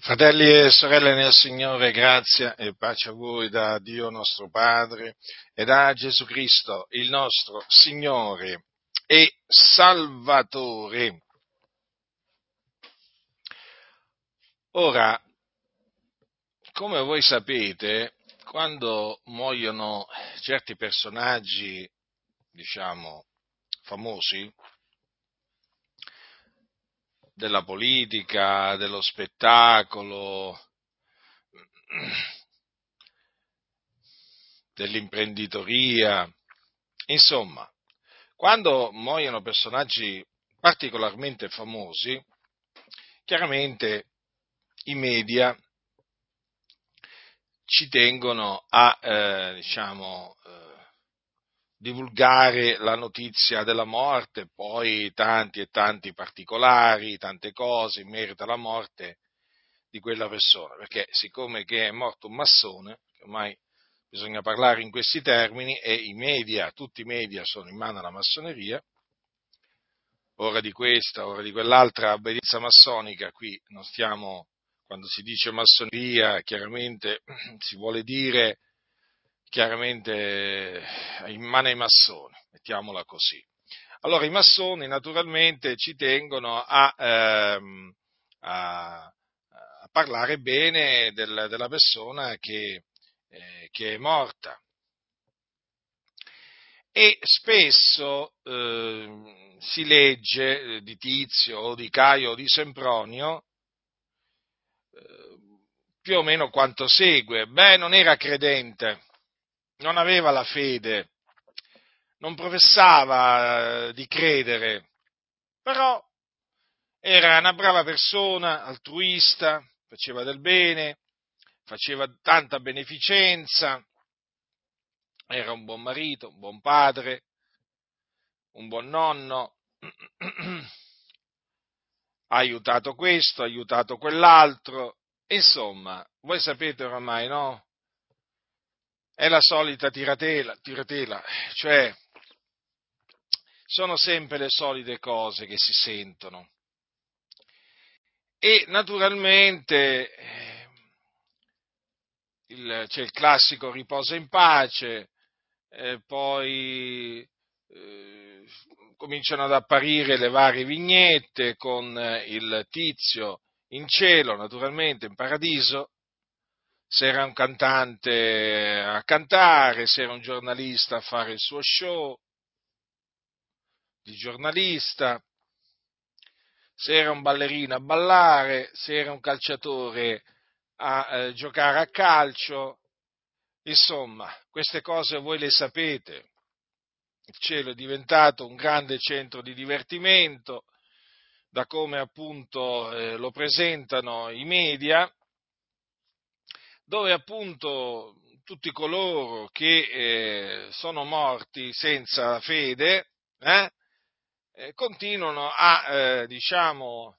Fratelli e sorelle nel Signore, grazia e pace a voi da Dio nostro Padre e da Gesù Cristo, il nostro Signore e Salvatore. Ora, come voi sapete, quando muoiono certi personaggi, diciamo, famosi, della politica, dello spettacolo, dell'imprenditoria, insomma, quando muoiono personaggi particolarmente famosi, chiaramente i media ci tengono a, eh, diciamo, eh, divulgare la notizia della morte, poi tanti e tanti particolari, tante cose in merito alla morte di quella persona, perché siccome che è morto un massone, ormai bisogna parlare in questi termini, e i media, tutti i media sono in mano alla massoneria, ora di questa, ora di quell'altra obbedienza massonica, qui non stiamo, quando si dice massoneria, chiaramente si vuole dire chiaramente eh, in mano ai massoni, mettiamola così. Allora i massoni naturalmente ci tengono a, ehm, a, a parlare bene del, della persona che, eh, che, è morta. E spesso eh, si legge di Tizio o di Caio o di Sempronio eh, più o meno quanto segue. Beh, non era credente, non aveva la fede, non professava eh, di credere, però era una brava persona, altruista, faceva del bene, faceva tanta beneficenza, era un buon marito, un buon padre, un buon nonno, ha aiutato questo, ha aiutato quell'altro, insomma, voi sapete oramai, no? È la solita tiratela, tiratela, cioè sono sempre le solite cose che si sentono. E naturalmente eh, il, c'è il classico riposa in pace, eh, poi eh, cominciano ad apparire le varie vignette con eh, il tizio in cielo, naturalmente in paradiso, se era un cantante a cantare, se era un giornalista a fare il suo show di giornalista, se era un ballerino a ballare, se era un calciatore a eh, giocare a calcio, insomma, queste cose voi le sapete. Il cielo è diventato un grande centro di divertimento, da come appunto eh, lo presentano i media, dove appunto tutti coloro che eh, sono morti senza fede eh, eh, continuano a, eh, diciamo,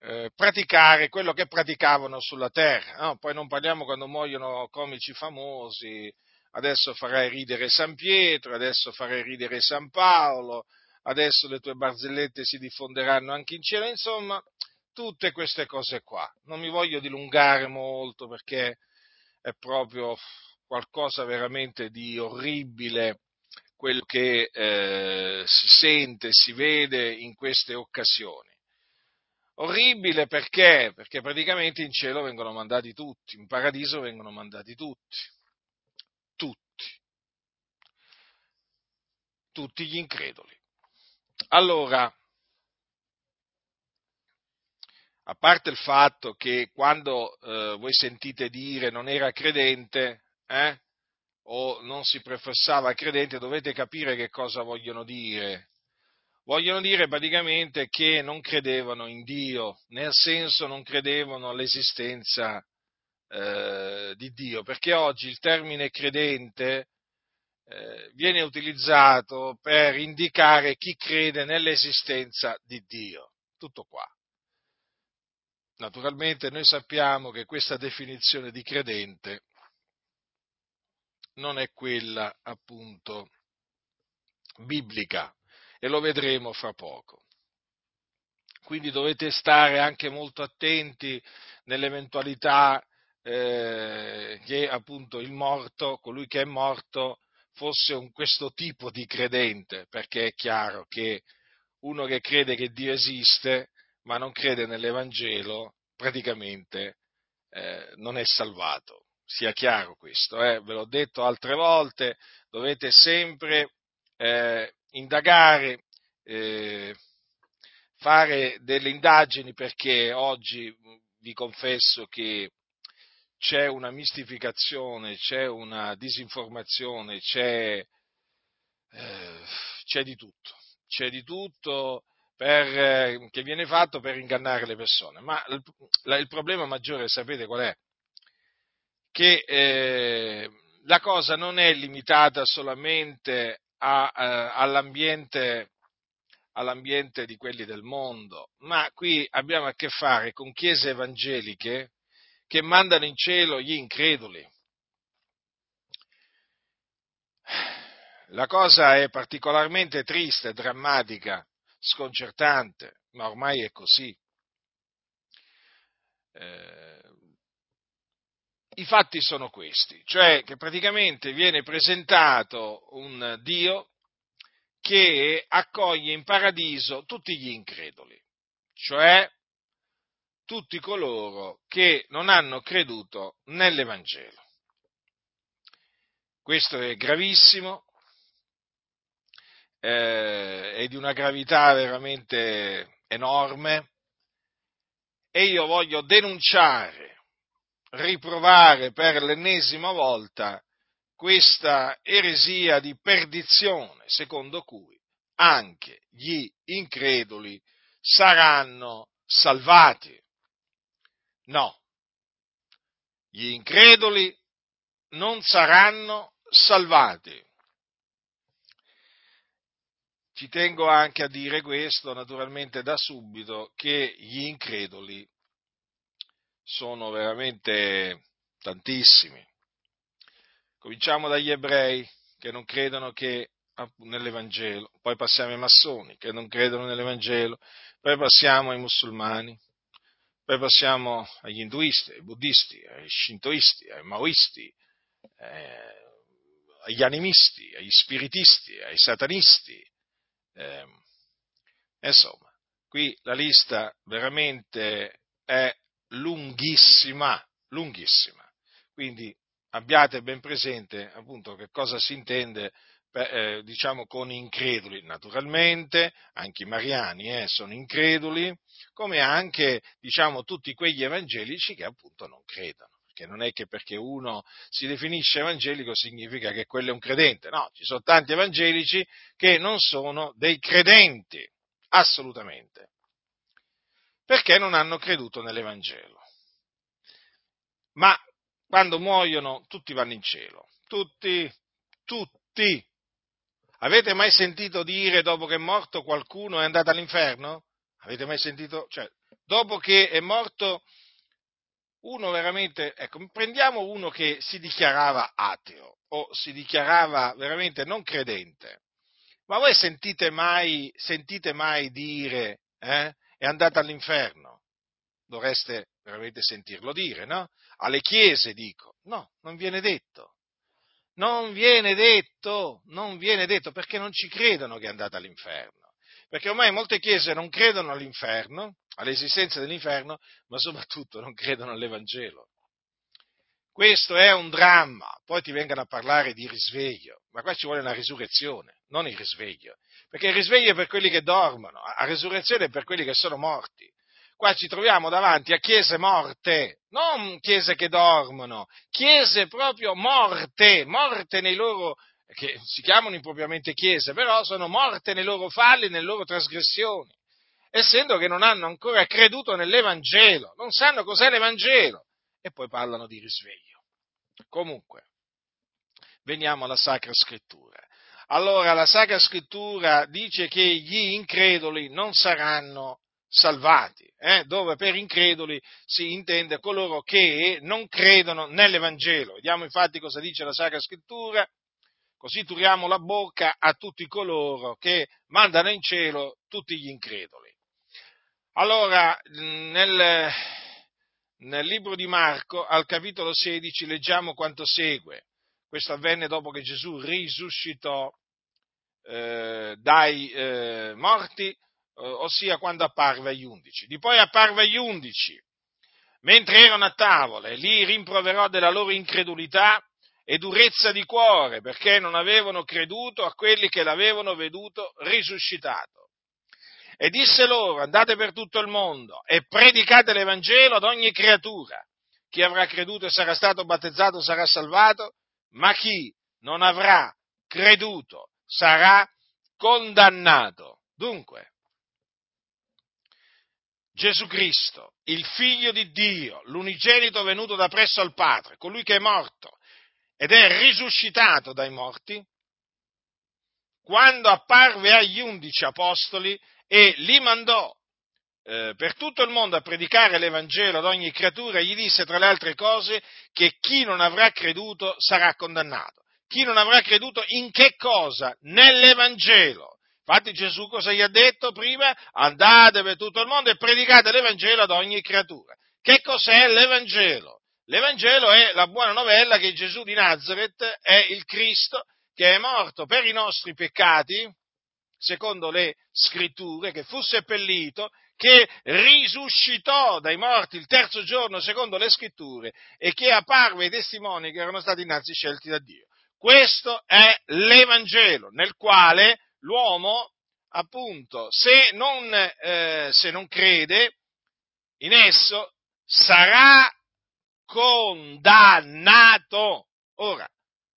eh, praticare quello che praticavano sulla terra. No? Poi non parliamo quando muoiono comici famosi, adesso farai ridere San Pietro, adesso farai ridere San Paolo, adesso le tue barzellette si diffonderanno anche in cielo, insomma, tutte queste cose qua. Non mi voglio dilungare molto perché è proprio qualcosa veramente di orribile quello che eh, si sente, si vede in queste occasioni. Orribile perché? Perché praticamente in cielo vengono mandati tutti, in paradiso vengono mandati tutti, tutti, tutti gli increduli. Allora, a parte il fatto che quando eh, voi sentite dire non era credente, eh, o non si professava credente, dovete capire che cosa vogliono dire. Vogliono dire praticamente che non credevano in Dio, nel senso non credevano all'esistenza eh, di Dio, perché oggi il termine credente eh, viene utilizzato per indicare chi crede nell'esistenza di Dio. Tutto qua. Naturalmente noi sappiamo che questa definizione di credente non è quella appunto biblica e lo vedremo fra poco. quindi dovete stare anche molto attenti nell'eventualità eh, che appunto il morto, colui che è morto, fosse un, questo tipo di credente, perché è chiaro che uno che crede che Dio esiste, ma non crede nell'Evangelo, praticamente eh, non è salvato. Sia chiaro questo, eh? ve l'ho detto altre volte, dovete sempre eh, indagare, eh, fare delle indagini perché oggi vi confesso che c'è una mistificazione, c'è una disinformazione, c'è, eh, c'è di tutto, c'è di tutto per, eh, che viene fatto per ingannare le persone. Ma il, la, il problema maggiore, sapete qual è? Che eh, la cosa non è limitata solamente a, eh, all'ambiente, all'ambiente di quelli del mondo, ma qui abbiamo a che fare con chiese evangeliche che mandano in cielo gli increduli. La cosa è particolarmente triste, drammatica, sconcertante, ma ormai è così. Eh, I fatti sono questi, cioè che praticamente viene presentato un Dio che accoglie in paradiso tutti gli increduli, cioè tutti coloro che non hanno creduto nell'Evangelo. Questo è gravissimo, eh, è di una gravità veramente enorme e io voglio denunciare, riprovare per l'ennesima volta questa eresia di perdizione secondo cui anche gli increduli saranno salvati. No, gli increduli non saranno salvati. Ci tengo anche a dire questo, naturalmente da subito, che gli increduli sono veramente tantissimi. Cominciamo dagli ebrei che non credono che nell'Evangelo, poi passiamo ai massoni che non credono nell'Evangelo, poi passiamo ai musulmani, poi passiamo agli induisti, ai buddisti, ai shintoisti, ai maoisti, eh, agli animisti, agli spiritisti, ai satanisti. Eh, insomma, qui la lista veramente è lunghissima, lunghissima. Quindi abbiate ben presente appunto che cosa si intende eh, diciamo con increduli, naturalmente, anche i mariani eh, sono increduli, come anche diciamo, tutti quegli evangelici che appunto non credono. Perché non è che perché uno si definisce evangelico significa che quello è un credente, no, ci sono tanti evangelici che non sono dei credenti, assolutamente, perché non hanno creduto nell'Evangelo. Ma quando muoiono tutti vanno in cielo, tutti, tutti, Avete mai sentito dire dopo che è morto qualcuno è andato all'inferno? Avete mai sentito? Cioè, dopo che è morto uno veramente, ecco, prendiamo uno che si dichiarava ateo o si dichiarava veramente non credente, ma voi sentite mai, sentite mai dire eh, è andato all'inferno? Dovreste veramente sentirlo dire, no? Alle chiese dico, no, non viene detto. Non viene detto, non viene detto perché non ci credono che è andata all'inferno. Perché ormai molte chiese non credono all'inferno, all'esistenza dell'inferno, ma soprattutto non credono all'Evangelo. Questo è un dramma. Poi ti vengano a parlare di risveglio, ma qua ci vuole una risurrezione, non il risveglio. Perché il risveglio è per quelli che dormono, la risurrezione è per quelli che sono morti. Qua ci troviamo davanti a chiese morte, non chiese che dormono, chiese proprio morte, morte nei loro, che si chiamano impropriamente chiese, però sono morte nei loro falli, nelle loro trasgressioni, essendo che non hanno ancora creduto nell'Evangelo, non sanno cos'è l'Evangelo, e poi parlano di risveglio. Comunque, veniamo alla Sacra Scrittura. Allora, la Sacra Scrittura dice che gli increduli non saranno salvati, eh, dove per increduli si intende coloro che non credono nell'Evangelo. Vediamo infatti cosa dice la Sacra Scrittura, così turiamo la bocca a tutti coloro che mandano in cielo tutti gli increduli. Allora, nel, nel libro di Marco, al capitolo 16, leggiamo quanto segue. Questo avvenne dopo che Gesù risuscitò eh, dai eh, morti, eh, ossia quando apparve agli undici. Di poi apparve agli undici, mentre erano a tavola, e lì rimproverò della loro incredulità e durezza di cuore, perché non avevano creduto a quelli che l'avevano veduto risuscitato e disse loro, andate per tutto il mondo e predicate l'Evangelo ad ogni creatura. Chi avrà creduto e sarà stato battezzato sarà salvato, ma chi non avrà creduto sarà condannato. Dunque, Gesù Cristo, il figlio di Dio, l'unigenito venuto da presso al Padre, colui che è morto ed è risuscitato dai morti, quando apparve agli undici apostoli, e li mandò eh, per tutto il mondo a predicare l'Evangelo ad ogni creatura gli disse tra le altre cose che chi non avrà creduto sarà condannato. Chi non avrà creduto in che cosa? Nell'Evangelo. Infatti Gesù cosa gli ha detto prima? Andate per tutto il mondo e predicate l'Evangelo ad ogni creatura. Che cos'è l'Evangelo? L'Evangelo è la buona novella che Gesù di Nazareth è il Cristo che è morto per i nostri peccati, secondo le scritture, che fu seppellito, che risuscitò dai morti il terzo giorno, secondo le scritture, e che apparve ai testimoni che erano stati innanzi scelti da Dio. Questo è l'Evangelo, nel quale l'uomo, appunto, se non, eh, se non crede in esso, sarà condannato. Ora,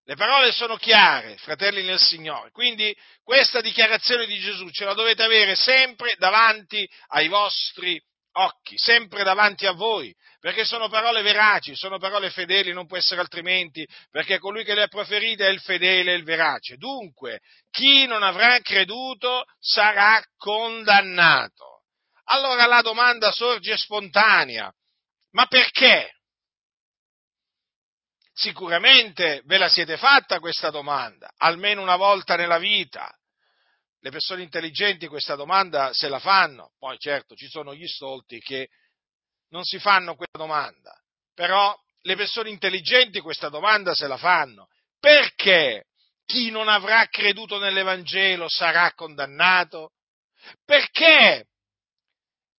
le parole sono chiare, fratelli nel Signore, quindi questa dichiarazione di Gesù ce la dovete avere sempre davanti ai vostri occhi, sempre davanti a voi, perché sono parole veraci, sono parole fedeli, non può essere altrimenti, perché colui che le ha proferite è il fedele e il verace. Dunque, chi non avrà creduto sarà condannato. Allora la domanda sorge spontanea, ma perché? Sicuramente ve la siete fatta questa domanda, almeno una volta nella vita. Le persone intelligenti questa domanda se la fanno, poi certo ci sono gli stolti che non si fanno questa domanda, però le persone intelligenti questa domanda se la fanno. Perché chi non avrà creduto nell'Evangelo sarà condannato? Perché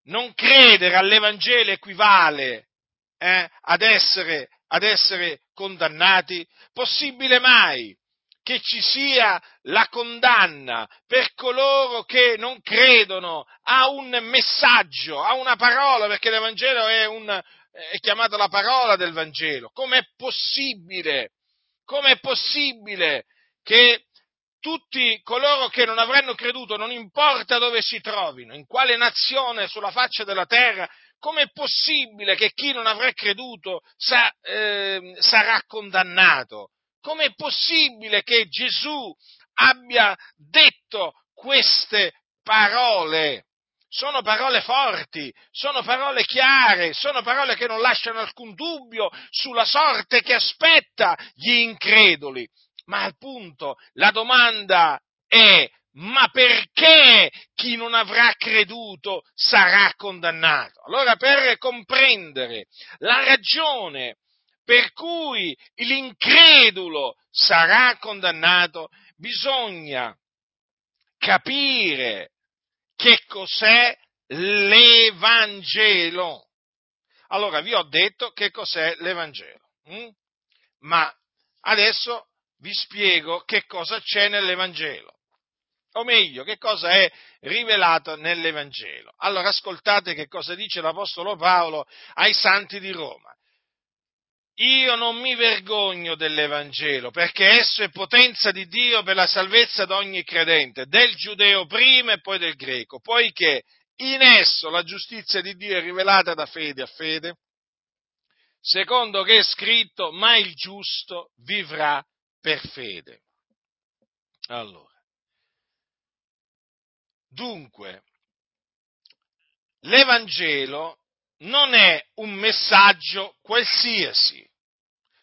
non credere all'Evangelo equivale eh, ad essere ad essere condannati? Possibile mai che ci sia la condanna per coloro che non credono a un messaggio, a una parola, perché l'Evangelo è, un, è chiamata la parola del Vangelo. Com'è possibile? Com'è possibile che tutti coloro che non avranno creduto, non importa dove si trovino, in quale nazione sulla faccia della terra, Com'è possibile che chi non avrà creduto sa, eh, sarà condannato? Com'è possibile che Gesù abbia detto queste parole? Sono parole forti, sono parole chiare, sono parole che non lasciano alcun dubbio sulla sorte che aspetta gli increduli. Ma al punto la domanda è ma perché chi non avrà creduto sarà condannato? Allora, per comprendere la ragione per cui l'incredulo sarà condannato, bisogna capire che cos'è l'Evangelo. Allora, vi ho detto che cos'è l'Evangelo, hm? ma adesso vi spiego che cosa c'è nell'Evangelo o meglio, che cosa è rivelato nell'Evangelo. Allora ascoltate che cosa dice l'Apostolo Paolo ai santi di Roma. Io non mi vergogno dell'Evangelo, perché esso è potenza di Dio per la salvezza di ogni credente, del giudeo prima e poi del greco, poiché in esso la giustizia di Dio è rivelata da fede a fede, secondo che è scritto, ma il giusto vivrà per fede. Allora, Dunque, l'Evangelo non è un messaggio qualsiasi,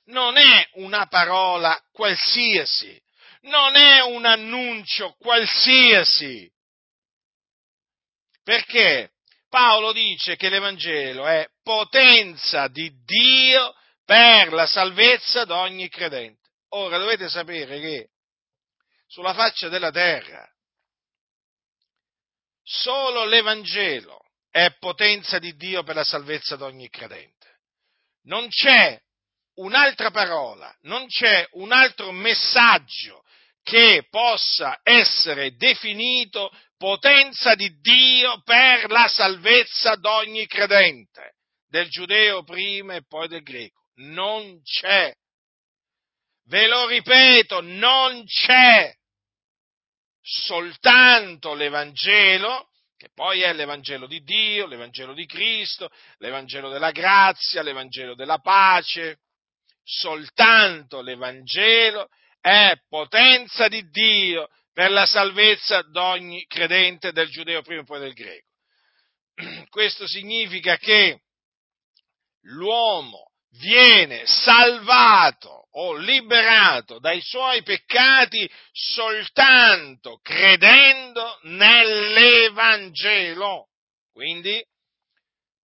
non è una parola qualsiasi, non è un annuncio qualsiasi. Perché Paolo dice che l'Evangelo è potenza di Dio per la salvezza di ogni credente. Ora dovete sapere che sulla faccia della terra solo l'Evangelo è potenza di Dio per la salvezza di ogni credente. Non c'è un'altra parola, non c'è un altro messaggio che possa essere definito potenza di Dio per la salvezza d'ogni credente, del giudeo prima e poi del greco. Non c'è. Ve lo ripeto, non c'è. Soltanto l'Evangelo, che poi è l'Evangelo di Dio, l'Evangelo di Cristo, l'Evangelo della grazia, l'Evangelo della pace, soltanto l'Evangelo è potenza di Dio per la salvezza d'ogni credente del giudeo prima e poi del greco. Questo significa che l'uomo viene salvato o liberato dai suoi peccati soltanto credendo nell'Evangelo. Quindi,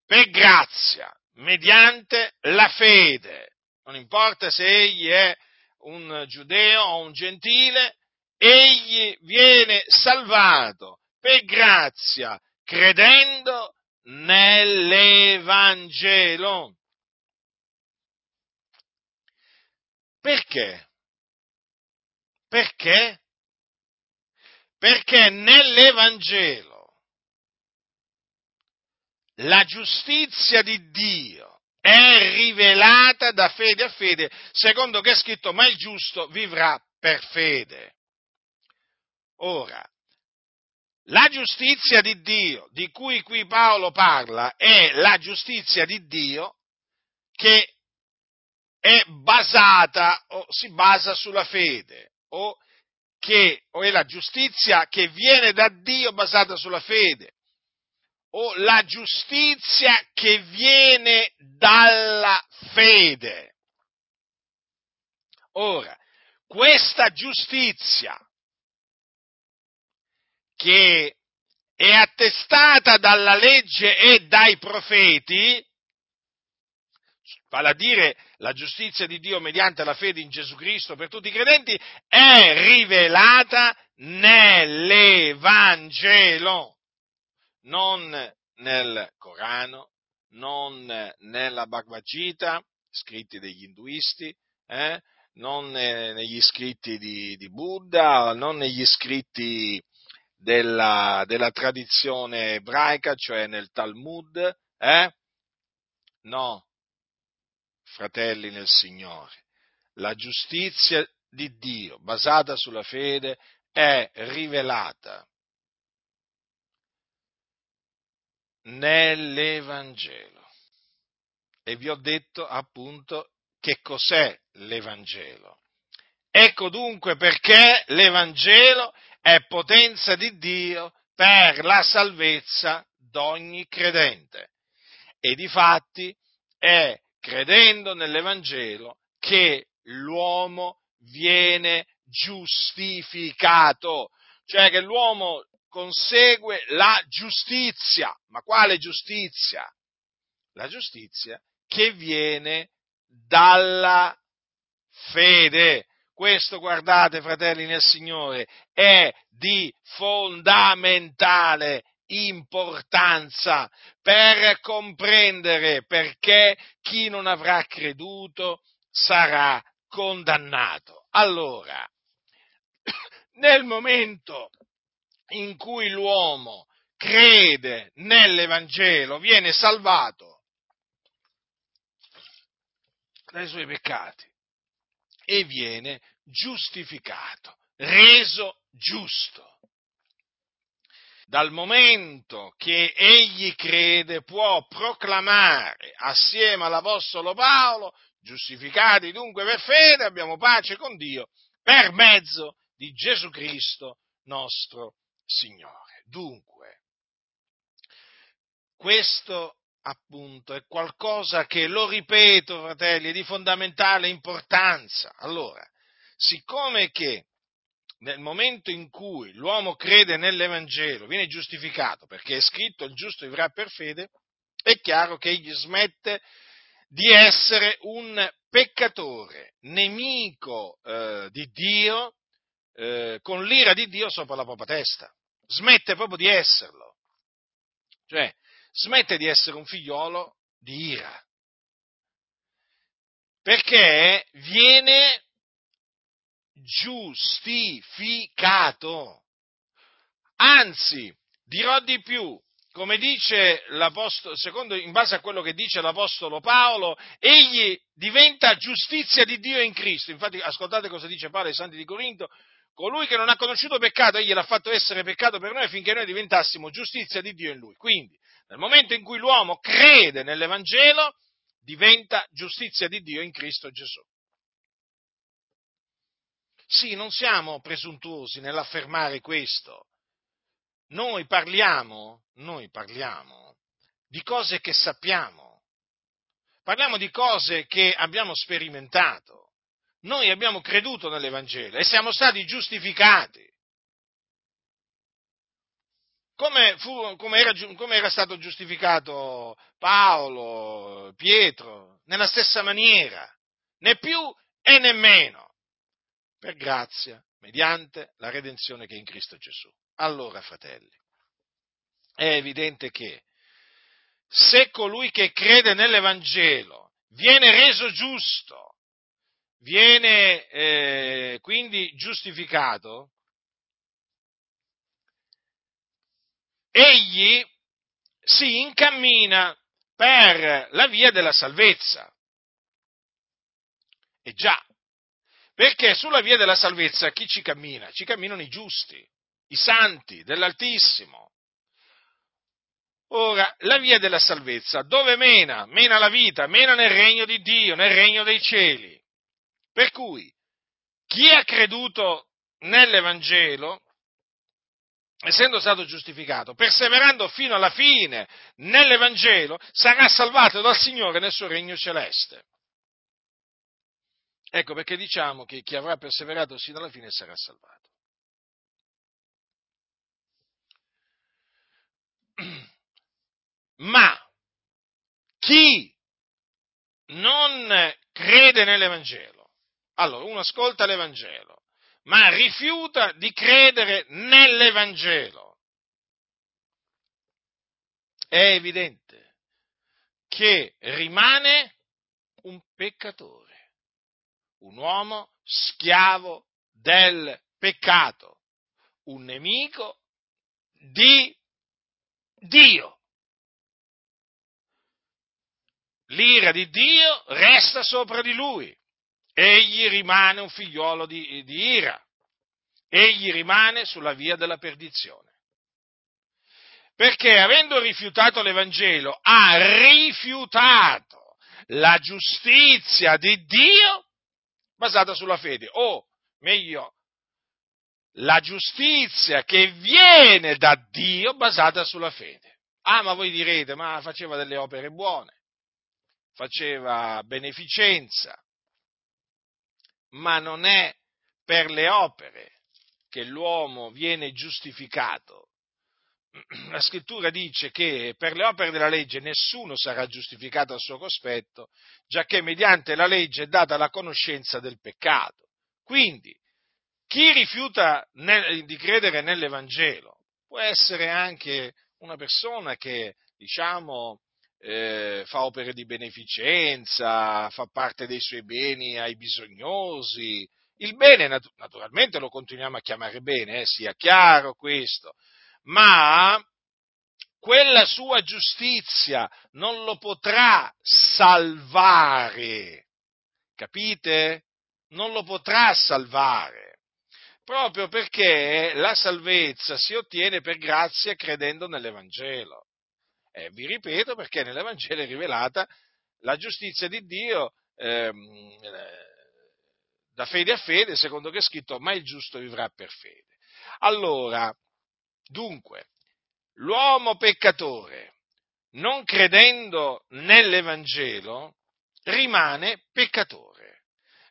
per grazia, mediante la fede. Non importa se egli è un giudeo o un gentile, egli viene salvato per grazia, credendo nell'Evangelo. Perché? Perché? Perché nell'Evangelo la giustizia di Dio è rivelata da fede a fede, secondo che è scritto, ma il giusto vivrà per fede. Ora, la giustizia di Dio di cui qui Paolo parla è la giustizia di Dio che è basata o si basa sulla fede o, che, o è la giustizia che viene da Dio basata sulla fede o la giustizia che viene dalla fede. Ora, questa giustizia che è attestata dalla legge e dai profeti, vale a dire la giustizia di Dio mediante la fede in Gesù Cristo per tutti i credenti, è rivelata nell'Evangelo, non nel Corano, non nella Bhagavad Gita, scritti degli induisti, eh? non negli scritti di, di Buddha, non negli scritti della, della tradizione ebraica, cioè nel Talmud, eh? No, fratelli nel Signore, la giustizia di Dio basata sulla fede è rivelata nell'Evangelo. E vi ho detto appunto che cos'è l'Evangelo. Ecco dunque perché l'Evangelo è potenza di Dio per la salvezza d'ogni credente. E di fatti è credendo nell'Evangelo che l'uomo viene giustificato, cioè che l'uomo consegue la giustizia. Ma quale giustizia? La giustizia che viene dalla fede. Questo, guardate, fratelli nel Signore, è di fondamentale importanza per comprendere perché chi non avrà creduto sarà condannato. Allora, nel momento in cui l'uomo crede nell'Evangelo, viene salvato dai suoi peccati e viene giustificato, reso giusto. Dal momento che egli crede può proclamare assieme all'Apostolo Paolo, giustificati dunque per fede, abbiamo pace con Dio per mezzo di Gesù Cristo nostro Signore. Dunque, questo appunto è qualcosa che, lo ripeto fratelli, è di fondamentale importanza. Allora, siccome che nel momento in cui l'uomo crede nell'Evangelo, viene giustificato perché è scritto il giusto vivrà per fede, è chiaro che egli smette di essere un peccatore, nemico eh, di Dio, eh, con l'ira di Dio sopra la propria testa. Smette proprio di esserlo. Cioè, smette di essere un figliolo di ira. Perché viene giustificato. Anzi, dirò di più, come dice l'Apostolo, secondo, in base a quello che dice l'Apostolo Paolo, egli diventa giustizia di Dio in Cristo. Infatti, ascoltate cosa dice Paolo ai Santi di Corinto, colui che non ha conosciuto peccato, egli l'ha fatto essere peccato per noi affinché noi diventassimo giustizia di Dio in lui. Quindi, nel momento in cui l'uomo crede nell'Evangelo, diventa giustizia di Dio in Cristo Gesù. Sì, non siamo presuntuosi nell'affermare questo. Noi parliamo, noi parliamo di cose che sappiamo. Parliamo di cose che abbiamo sperimentato. Noi abbiamo creduto nell'Evangelo e siamo stati giustificati. Come, fu, come, era, come, era, stato giustificato Paolo, Pietro, nella stessa maniera, né più e né meno per grazia, mediante la redenzione che è in Cristo Gesù. Allora, fratelli, è evidente che se colui che crede nell'Evangelo viene reso giusto, viene eh, quindi giustificato, egli si incammina per la via della salvezza. E già, perché sulla via della salvezza chi ci cammina? Ci camminano i giusti, i santi dell'Altissimo. Ora, la via della salvezza, dove mena? Mena la vita, mena nel regno di Dio, nel regno dei cieli. Per cui, chi ha creduto nell'Evangelo, essendo stato giustificato, perseverando fino alla fine nell'Evangelo, sarà salvato dal Signore nel suo regno celeste. Ecco perché diciamo che chi avrà perseverato sino alla fine sarà salvato. Ma chi non crede nell'Evangelo, allora uno ascolta l'Evangelo, ma rifiuta di credere nell'Evangelo, è evidente che rimane un peccatore un uomo schiavo del peccato, un nemico di Dio. L'ira di Dio resta sopra di lui, egli rimane un figliolo di, di ira, egli rimane sulla via della perdizione. Perché avendo rifiutato l'Evangelo, ha rifiutato la giustizia di Dio basata sulla fede, o meglio, la giustizia che viene da Dio basata sulla fede. Ah, ma voi direte, ma faceva delle opere buone, faceva beneficenza, ma non è per le opere che l'uomo viene giustificato, la scrittura dice che per le opere della legge nessuno sarà giustificato al suo cospetto, giacché mediante la legge è data la conoscenza del peccato. Quindi, chi rifiuta di credere nell'Evangelo può essere anche una persona che, diciamo, eh, fa opere di beneficenza, fa parte dei suoi beni ai bisognosi. Il bene, naturalmente, lo continuiamo a chiamare bene, eh, sia chiaro questo ma quella sua giustizia non lo potrà salvare. Capite? Non lo potrà salvare. Proprio perché la salvezza si ottiene per grazia credendo nell'Evangelo. E vi ripeto perché nell'Evangelo è rivelata la giustizia di Dio ehm, da fede a fede, secondo che è scritto, ma il giusto vivrà per fede. Allora, Dunque, l'uomo peccatore, non credendo nell'Evangelo, rimane peccatore,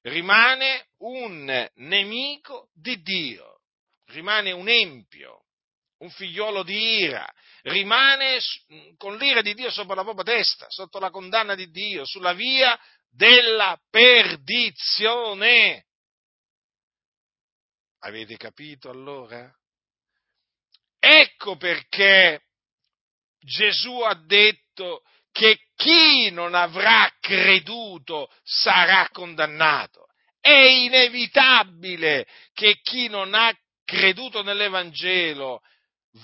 rimane un nemico di Dio. rimane un empio, un figliolo di ira, rimane con l'ira di Dio sopra la propria testa, sotto la condanna di Dio, sulla via della perdizione. Avete capito allora? Ecco perché Gesù ha detto che chi non avrà creduto sarà condannato. È inevitabile che chi non ha creduto nell'Evangelo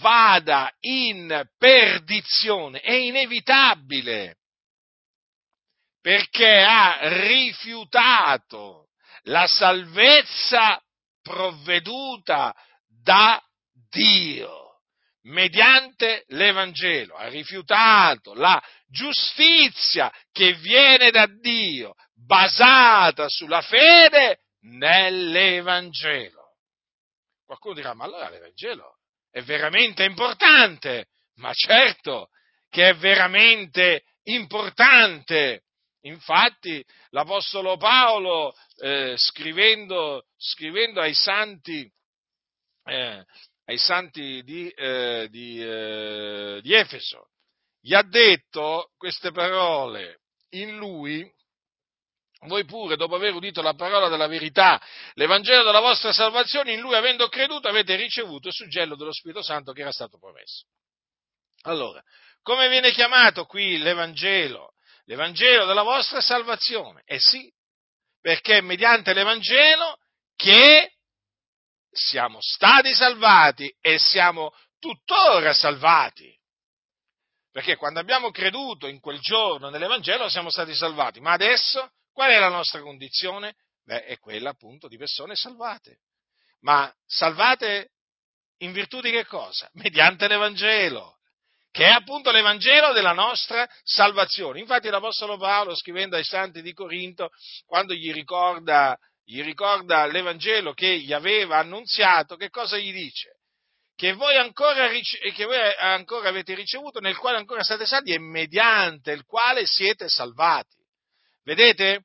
vada in perdizione, è inevitabile, perché ha rifiutato la salvezza provveduta da Dio mediante l'Evangelo, ha rifiutato la giustizia che viene da Dio, basata sulla fede nell'Evangelo. Qualcuno dirà, ma allora l'Evangelo è veramente importante, ma certo che è veramente importante. Infatti l'Apostolo Paolo, eh, scrivendo, scrivendo, ai santi, eh, ai santi di, eh, di, eh, di Efeso, gli ha detto queste parole, in lui voi pure, dopo aver udito la parola della verità, l'Evangelo della vostra salvazione, in lui avendo creduto avete ricevuto il suggello dello Spirito Santo che era stato promesso. Allora, come viene chiamato qui l'Evangelo? L'Evangelo della vostra salvazione. Eh sì, perché è mediante l'Evangelo che siamo stati salvati e siamo tuttora salvati. Perché quando abbiamo creduto in quel giorno nell'Evangelo siamo stati salvati, ma adesso qual è la nostra condizione? Beh, è quella appunto di persone salvate. Ma salvate in virtù di che cosa? Mediante l'Evangelo, che è appunto l'Evangelo della nostra salvazione. Infatti l'Apostolo Paolo, scrivendo ai santi di Corinto, quando gli ricorda, gli ricorda l'Evangelo che gli aveva annunziato, che cosa gli dice? che voi, ancora, che voi ancora avete ricevuto, nel quale ancora siete salvi e mediante il quale siete salvati. Vedete?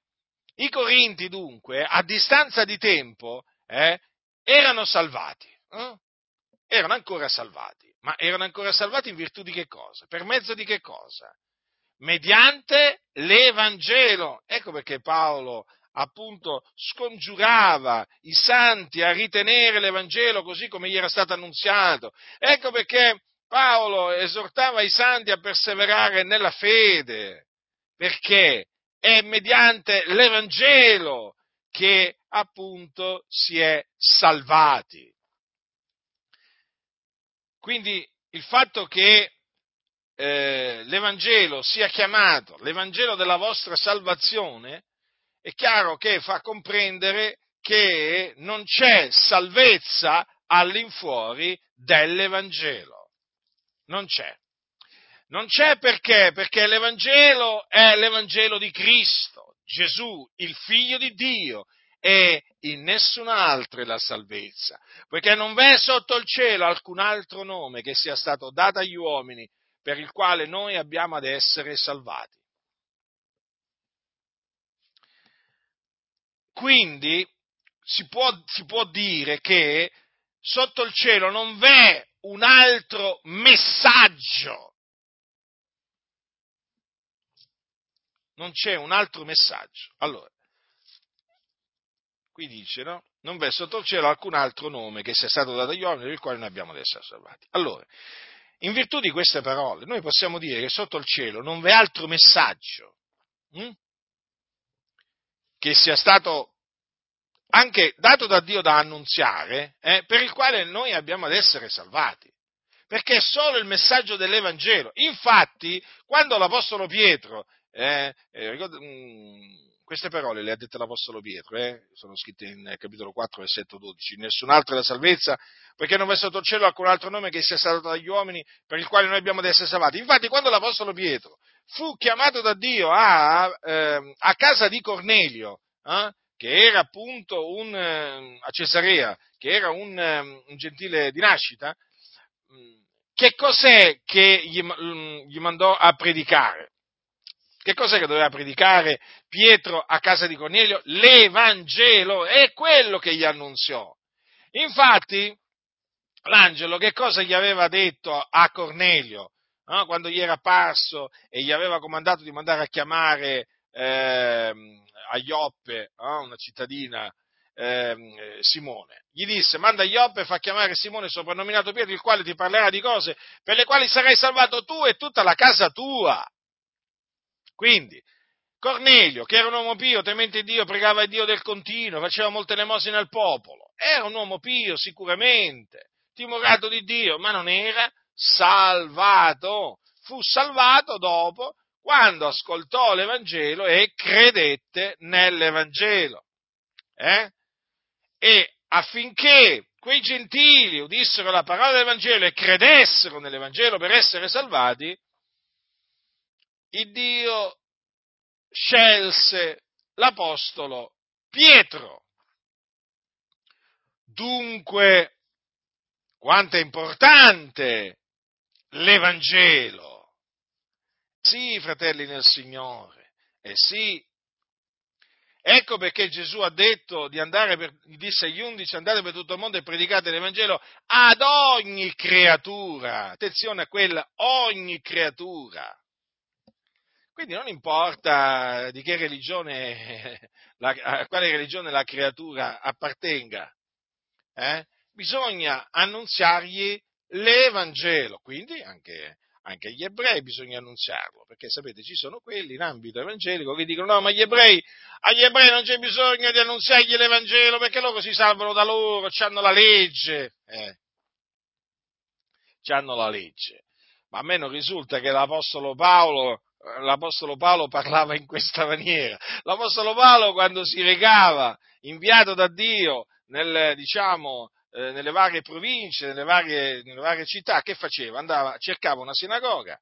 I Corinti dunque, a distanza di tempo, eh, erano salvati, eh? erano ancora salvati, ma erano ancora salvati in virtù di che cosa? Per mezzo di che cosa? Mediante l'Evangelo. Ecco perché Paolo appunto scongiurava i santi a ritenere l'Evangelo così come gli era stato annunziato. Ecco perché Paolo esortava i santi a perseverare nella fede, perché è mediante l'Evangelo che appunto si è salvati. Quindi il fatto che eh, l'Evangelo sia chiamato l'Evangelo della vostra salvazione è chiaro che fa comprendere che non c'è salvezza all'infuori dell'Evangelo. Non c'è. Non c'è perché? Perché l'Evangelo è l'Evangelo di Cristo, Gesù, il Figlio di Dio, e in nessun altro è la salvezza, poiché non v'è sotto il cielo alcun altro nome che sia stato dato agli uomini per il quale noi abbiamo ad essere salvati. Quindi si può, si può dire che sotto il cielo non v'è un altro messaggio. Non c'è un altro messaggio. Allora, qui dice, no? Non v'è sotto il cielo alcun altro nome che sia stato dato agli uomini il quale noi abbiamo ad essere salvati. Allora, in virtù di queste parole, noi possiamo dire che sotto il cielo non v'è altro messaggio hm? Che sia stato anche dato da Dio da annunziare, eh, per il quale noi abbiamo ad essere salvati. Perché è solo il messaggio dell'Evangelo. Infatti, quando l'Apostolo Pietro, eh, eh, ricordo, mh, mm, queste parole le ha dette l'Apostolo Pietro, eh, sono scritte in capitolo 4, versetto 12, nessun altro è la salvezza, perché non v'è sotto il cielo alcun altro nome che sia stato dagli uomini per il quale noi abbiamo ad essere salvati. Infatti, quando l'Apostolo Pietro fu chiamato da Dio a, eh, a casa di Cornelio, eh, che era appunto un, eh, a Cesarea, che era un, eh, un gentile di nascita, mm, che cos'è che gli, mm, gli, mandò a predicare? Che cos'è che doveva predicare Pietro a casa di Cornelio? L'Evangelo, è quello che gli annunziò. Infatti, l'angelo che cosa gli aveva detto a Cornelio no? quando gli era apparso e gli aveva comandato di mandare a chiamare eh, a Ioppe, no? una cittadina, eh, Simone. Gli disse, manda Ioppe e fa chiamare Simone soprannominato Pietro, il quale ti parlerà di cose per le quali sarai salvato tu e tutta la casa tua. Quindi, Cornelio, che era un uomo pio, temente Dio, pregava Dio del continuo, faceva molte elemosine al popolo, era un uomo pio sicuramente, timorato di Dio, ma non era salvato. Fu salvato dopo quando ascoltò l'Evangelo e credette nell'Evangelo. Eh? E affinché quei gentili udissero la parola dell'Evangelo e credessero nell'Evangelo per essere salvati, il Dio scelse l'Apostolo Pietro. Dunque, quanto è importante l'Evangelo. Sì, fratelli nel Signore, eh sì. Ecco perché Gesù ha detto di andare per, disse agli undici, andate per tutto il mondo e predicate l'Evangelo ad ogni creatura. Attenzione a quella, ogni creatura. Quindi non importa di che religione, a quale religione la creatura appartenga, eh? bisogna annunziargli l'Evangelo, quindi anche, anche agli ebrei bisogna annunziarlo, perché sapete ci sono quelli in ambito evangelico che dicono no, ma gli ebrei, agli ebrei non c'è bisogno di annunziargli l'Evangelo perché loro si salvano da loro, hanno la legge, eh, hanno la legge. Ma a me non risulta che l'Apostolo Paolo, l'Apostolo Paolo parlava in questa maniera. L'Apostolo Paolo quando si recava inviato da Dio nel, diciamo, eh, nelle varie province, nelle varie, nelle varie città, che faceva? Andava, cercava una sinagoga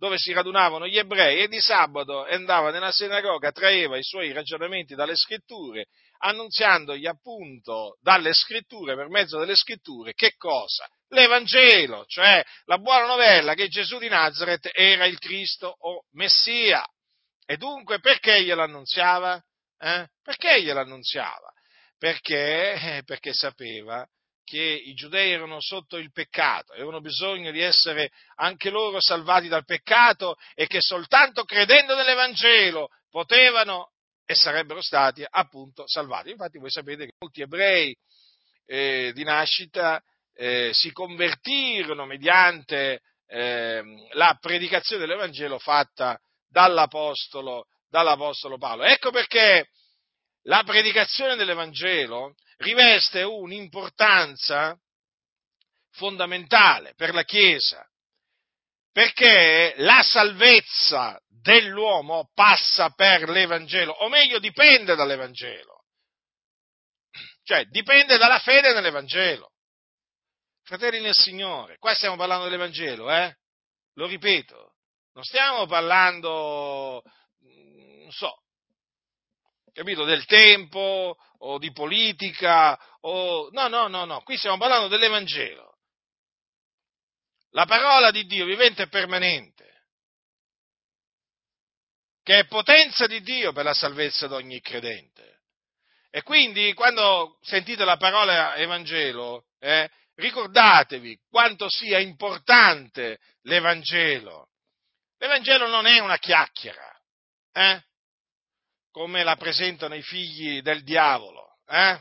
dove si radunavano gli ebrei e di sabato andava nella sinagoga, traeva i suoi ragionamenti dalle scritture, annunziandogli appunto dalle scritture, per mezzo delle scritture, che cosa? L'Evangelo, cioè la buona novella che Gesù di Nazareth era il Cristo o Messia. E dunque perché glielo annunziava? Eh? Perché glielo annunziava? Perché, eh, perché sapeva che i giudei erano sotto il peccato, avevano bisogno di essere anche loro salvati dal peccato e che soltanto credendo nell'Evangelo potevano e sarebbero stati appunto salvati. Infatti voi sapete che molti ebrei eh, di nascita eh, si convertirono mediante eh, la predicazione dell'Evangelo fatta dall'Apostolo, dall'Apostolo Paolo. Ecco perché la predicazione dell'Evangelo riveste un'importanza fondamentale per la Chiesa, perché la salvezza dell'uomo passa per l'Evangelo, o meglio dipende dall'Evangelo, cioè dipende dalla fede nell'Evangelo. Fratelli nel Signore, qua stiamo parlando dell'Evangelo, eh? Lo ripeto, non stiamo parlando, non so, capito, del tempo o di politica o... No, no, no, no, qui stiamo parlando dell'Evangelo. La parola di Dio vivente e permanente, che è potenza di Dio per la salvezza di ogni credente. E quindi quando sentite la parola Evangelo, eh, ricordatevi quanto sia importante l'Evangelo. L'Evangelo non è una chiacchiera, eh? Come la presentano i figli del diavolo. Eh?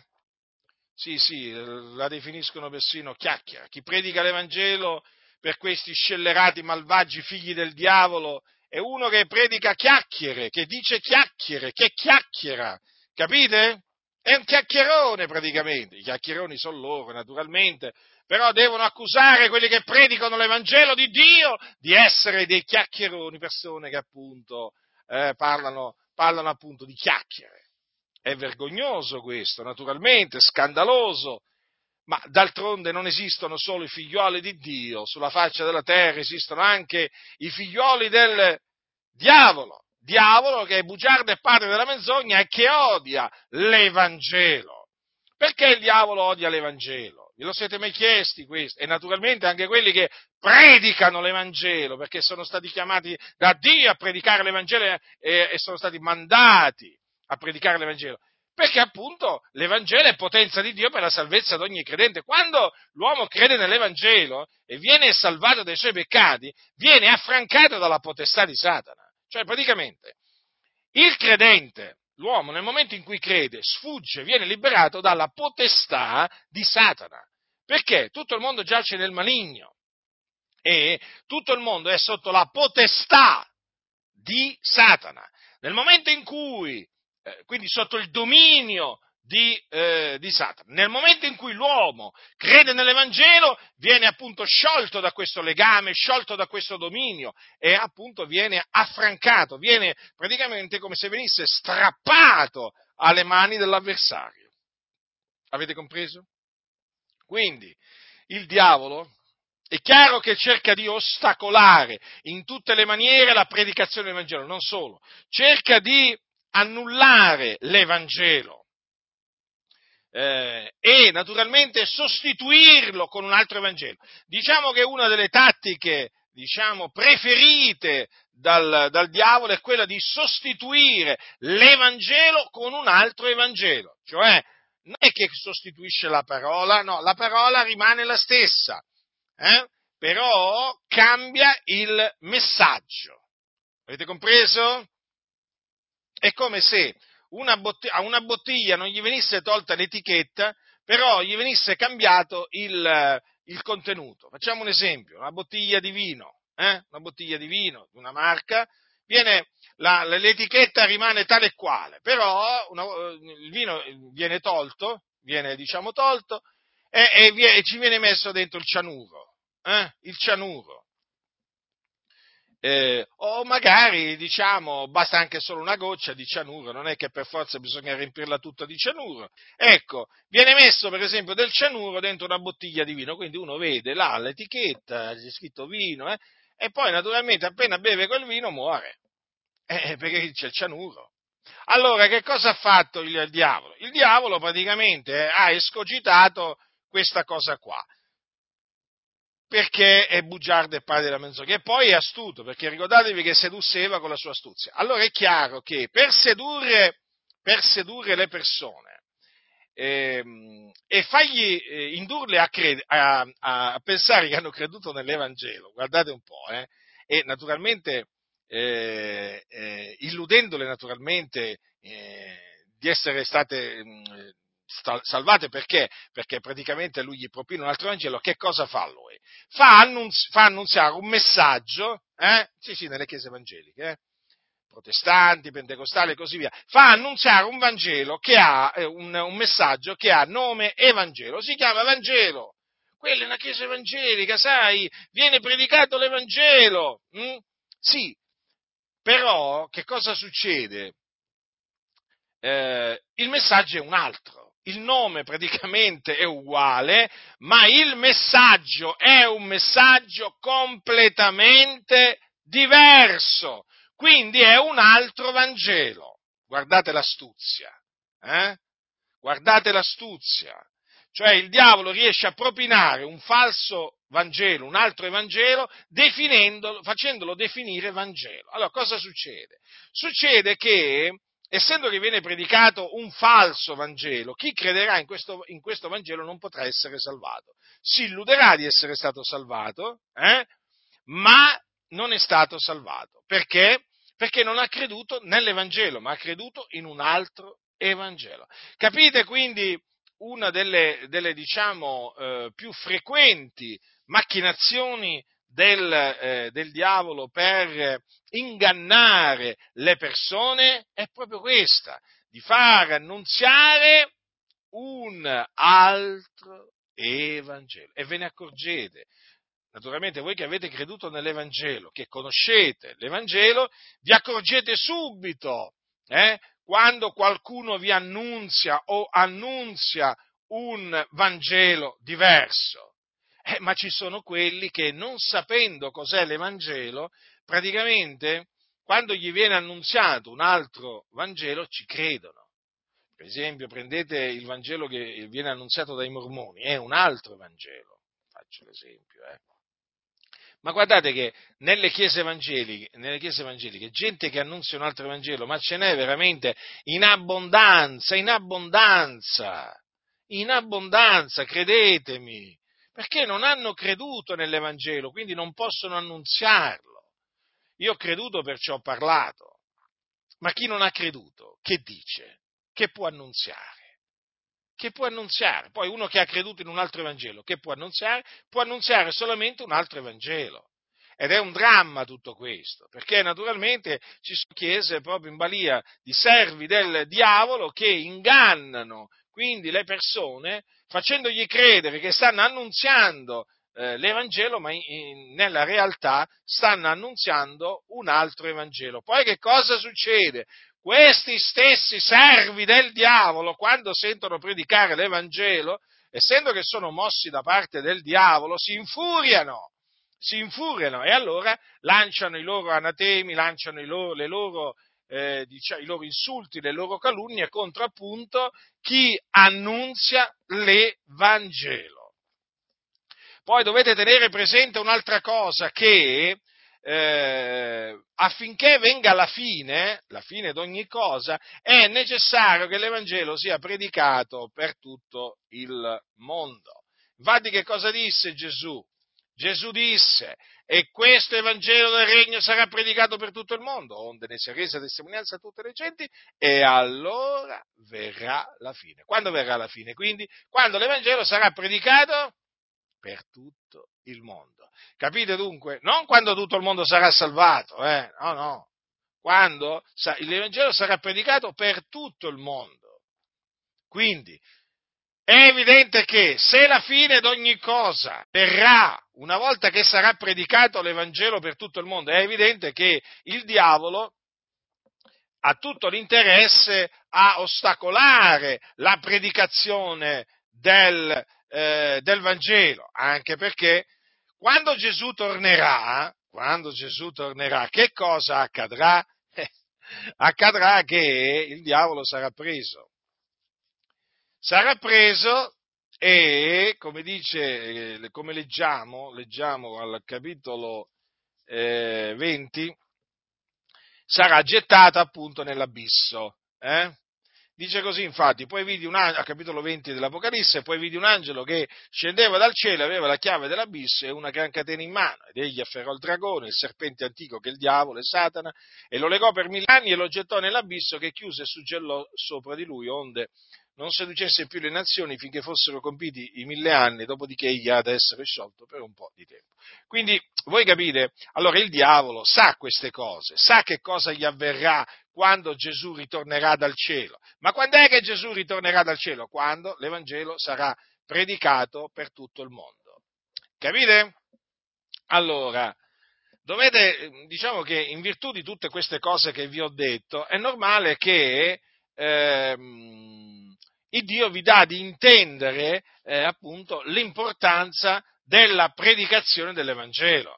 Sì, sì, la definiscono persino chiacchiera. Chi predica l'Evangelo per questi scellerati malvagi figli del diavolo è uno che predica chiacchiere, che dice chiacchiere, che chiacchiera. Capite? È un chiacchierone praticamente. I chiacchieroni sono loro, naturalmente, però devono accusare quelli che predicano l'Evangelo di Dio di essere dei chiacchieroni, persone che appunto eh, parlano parlano appunto di chiacchiere. È vergognoso questo, naturalmente, scandaloso, ma d'altronde non esistono solo i figlioli di Dio, sulla faccia della terra esistono anche i figlioli del diavolo, diavolo che è bugiardo e padre della menzogna e che odia l'Evangelo. Perché il diavolo odia l'Evangelo? Ve lo siete mai chiesti questo? E naturalmente anche quelli che predicano l'Evangelo, perché sono stati chiamati da Dio a predicare l'Evangelo e, e sono stati mandati a predicare l'Evangelo. Perché appunto l'Evangelo è potenza di Dio per la salvezza di ogni credente. Quando l'uomo crede nell'Evangelo e viene salvato dai suoi peccati, viene affrancato dalla potestà di Satana. Cioè praticamente il credente, l'uomo nel momento in cui crede, sfugge, viene liberato dalla potestà di Satana. Perché tutto il mondo giace nel maligno e tutto il mondo è sotto la potestà di Satana. Nel momento in cui, eh, quindi sotto il dominio di, eh, di, Satana, nel momento in cui l'uomo crede nell'Evangelo, viene appunto sciolto da questo legame, sciolto da questo dominio e appunto viene affrancato, viene praticamente come se venisse strappato alle mani dell'avversario. Avete compreso? Quindi il diavolo è chiaro che cerca di ostacolare in tutte le maniere la predicazione del Vangelo, non solo, cerca di annullare l'Evangelo eh, e naturalmente sostituirlo con un altro Evangelo. Diciamo che una delle tattiche diciamo, preferite dal, dal diavolo è quella di sostituire l'Evangelo con un altro Evangelo, cioè non è che sostituisce la parola, no, la parola rimane la stessa, eh? però cambia il messaggio. Avete compreso? È come se una bottiglia, a una bottiglia non gli venisse tolta l'etichetta, però gli venisse cambiato il, il contenuto. Facciamo un esempio, una bottiglia di vino, eh? una bottiglia di vino, una marca, viene, la, l'etichetta rimane tale e quale, però una, il vino viene tolto, viene diciamo tolto, e, e, e ci viene messo dentro il cianuro, eh? il cianuro. Eh, o magari diciamo basta anche solo una goccia di cianuro, non è che per forza bisogna riempirla tutta di cianuro. Ecco, viene messo per esempio del cianuro dentro una bottiglia di vino, quindi uno vede là l'etichetta, c'è scritto vino, eh, e poi naturalmente appena beve quel vino muore, eh, perché c'è il cianuro. Allora che cosa ha fatto il, diavolo? Il diavolo praticamente ha escogitato questa cosa qua perché è bugiardo e padre della menzogna, e poi è astuto, perché ricordatevi che sedusseva con la sua astuzia. Allora è chiaro che per sedurre, per sedurre le persone ehm, e fargli eh, indurle a, cred- a, a, pensare che hanno creduto nell'Evangelo, guardate un po', eh, e naturalmente eh, eh illudendole naturalmente eh, di essere state mh, salvate perché? Perché praticamente lui gli propone un altro Vangelo, che cosa fa lui? Fa, annunzi- fa annunziare un messaggio, eh? sì sì, nelle chiese evangeliche, eh? Protestanti, pentecostali e così via, fa annunziare un Vangelo che ha, eh, un, un, messaggio che ha nome Evangelo, si chiama Vangelo. Quella è una chiesa evangelica, sai, viene predicato l'Evangelo. Mm? Sì, però che cosa succede? Eh, il messaggio è un altro il nome praticamente è uguale, ma il messaggio è un messaggio completamente diverso. Quindi è un altro Vangelo. Guardate l'astuzia. Eh? Guardate l'astuzia. Cioè il diavolo riesce a propinare un falso Vangelo, un altro Evangelo, facendolo definire Vangelo. Allora cosa succede? Succede che essendo che viene predicato un falso Vangelo, chi crederà in questo, in questo Vangelo non potrà essere salvato. Si illuderà di essere stato salvato, eh? ma non è stato salvato. Perché? Perché non ha creduto nell'Evangelo, ma ha creduto in un altro Evangelo. Capite quindi una delle, delle diciamo, eh, più frequenti macchinazioni del, eh, del diavolo per ingannare le persone è proprio questa, di far annunziare un altro Evangelo. E ve ne accorgete. Naturalmente voi che avete creduto nell'Evangelo, che conoscete l'Evangelo, vi accorgete subito eh, quando qualcuno vi annunzia o annunzia un Vangelo diverso. Eh, ma ci sono quelli che non sapendo cos'è l'Evangelo, praticamente quando gli viene annunziato un altro Vangelo ci credono. Per esempio, prendete il Vangelo che viene annunziato dai mormoni, è un altro Vangelo, faccio l'esempio. Eh. Ma guardate che nelle chiese, evangeliche, nelle chiese evangeliche, gente che annunzia un altro Evangelo, ma ce n'è veramente in abbondanza, in abbondanza, in abbondanza, credetemi, perché non hanno creduto nell'Evangelo, quindi non possono annunziarlo. Io ho creduto perciò ho parlato, ma chi non ha creduto, che dice? Che può annunziare? Che può annunziare. Poi uno che ha creduto in un altro Evangelo, che può annunziare? Può annunziare solamente un altro Evangelo. Ed è un dramma tutto questo, perché naturalmente ci sono chiese proprio in balia di servi del diavolo che ingannano quindi le persone facendogli credere che stanno annunziando eh, l'Evangelo, ma in, in, nella realtà stanno annunziando un altro Evangelo. Poi che cosa succede? Questi stessi servi del diavolo, quando sentono predicare l'Evangelo, essendo che sono mossi da parte del diavolo, si infuriano, si infuriano e allora lanciano i loro anatemi, lanciano i loro, loro, eh, diciamo, i loro insulti, le loro calunnie contro appunto chi annunzia l'Evangelo. Poi dovete tenere presente un'altra cosa, che eh, affinché venga la fine, la fine di ogni cosa, è necessario che l'Evangelo sia predicato per tutto il mondo. Infatti che cosa disse Gesù? Gesù disse, e questo Evangelo del Regno sarà predicato per tutto il mondo, onde ne sia resa testimonianza a tutte le genti, e allora verrà la fine. Quando verrà la fine? Quindi, quando l'Evangelo sarà predicato per tutto il mondo. Capite dunque? Non quando tutto il mondo sarà salvato, eh? no, no. Quando l'Evangelo sarà predicato per tutto il mondo. Quindi è evidente che se la fine di ogni cosa verrà una volta che sarà predicato l'Evangelo per tutto il mondo, è evidente che il diavolo ha tutto l'interesse a ostacolare la predicazione del, eh, del Vangelo, anche perché quando Gesù tornerà, quando Gesù tornerà, che cosa accadrà? Eh, accadrà che il diavolo sarà preso. Sarà preso e, come dice, eh, come leggiamo, leggiamo al capitolo eh, 20, sarà gettata appunto nell'abisso. Eh? Dice così, infatti, poi vidi un angelo, a capitolo 20 dell'Apocalisse, poi vidi un angelo che scendeva dal cielo, aveva la chiave dell'abisso e una gran catena in mano, ed egli afferrò il dragone, il serpente antico che è il diavolo e Satana, e lo legò per mille anni e lo gettò nell'abisso che chiuse e suggellò sopra di lui, onde non seducesse più le nazioni finché fossero compiti i mille anni, dopodiché egli ha ad essere sciolto per un po' di tempo. Quindi, voi capite, allora il diavolo sa queste cose, sa che cosa gli avverrà quando Gesù ritornerà dal cielo. Ma quando è che Gesù ritornerà dal cielo? Quando l'Evangelo sarà predicato per tutto il mondo. Capite? Allora, dovete, diciamo che in virtù di tutte queste cose che vi ho detto, è normale che ehm, il Dio vi dà di intendere eh, appunto l'importanza della predicazione dell'Evangelo.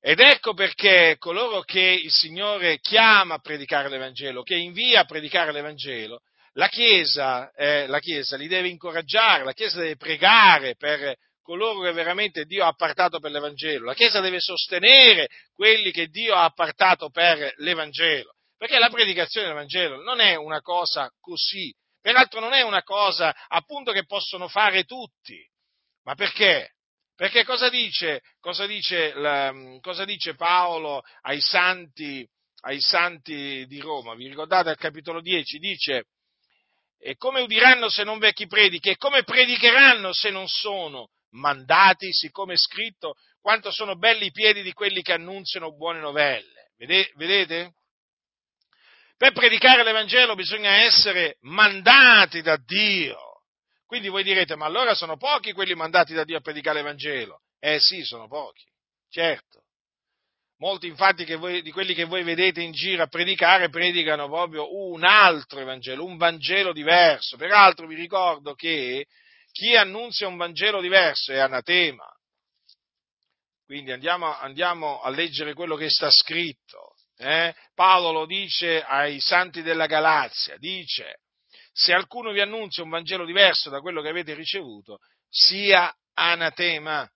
Ed ecco perché coloro che il Signore chiama a predicare l'Evangelo, che invia a predicare l'Evangelo, la Chiesa, eh, la Chiesa li deve incoraggiare, la Chiesa deve pregare per coloro che veramente Dio ha appartato per l'Evangelo, la Chiesa deve sostenere quelli che Dio ha appartato per l'Evangelo, perché la predicazione dell'Evangelo non è una cosa così, peraltro non è una cosa appunto che possono fare tutti, ma perché? Perché cosa dice, cosa dice, la, cosa dice Paolo ai santi, ai santi di Roma? Vi ricordate al capitolo 10? Dice, e come udiranno se non vecchi predichi? E come predicheranno se non sono mandati, siccome è scritto, quanto sono belli i piedi di quelli che annunziano buone novelle? Vedete? Per predicare l'Evangelo bisogna essere mandati da Dio. Quindi voi direte, ma allora sono pochi quelli mandati da Dio a predicare l'Evangelo? Eh sì, sono pochi, certo. Molti infatti voi, di quelli che voi vedete in giro a predicare predicano proprio un altro Evangelo, un Vangelo diverso. Peraltro vi ricordo che chi annunzia un Vangelo diverso è anatema. Quindi andiamo, andiamo a leggere quello che sta scritto. Eh? Paolo lo dice ai santi della Galazia, dice se alcuno vi annunzia un Vangelo diverso da quello che avete ricevuto, sia anatema.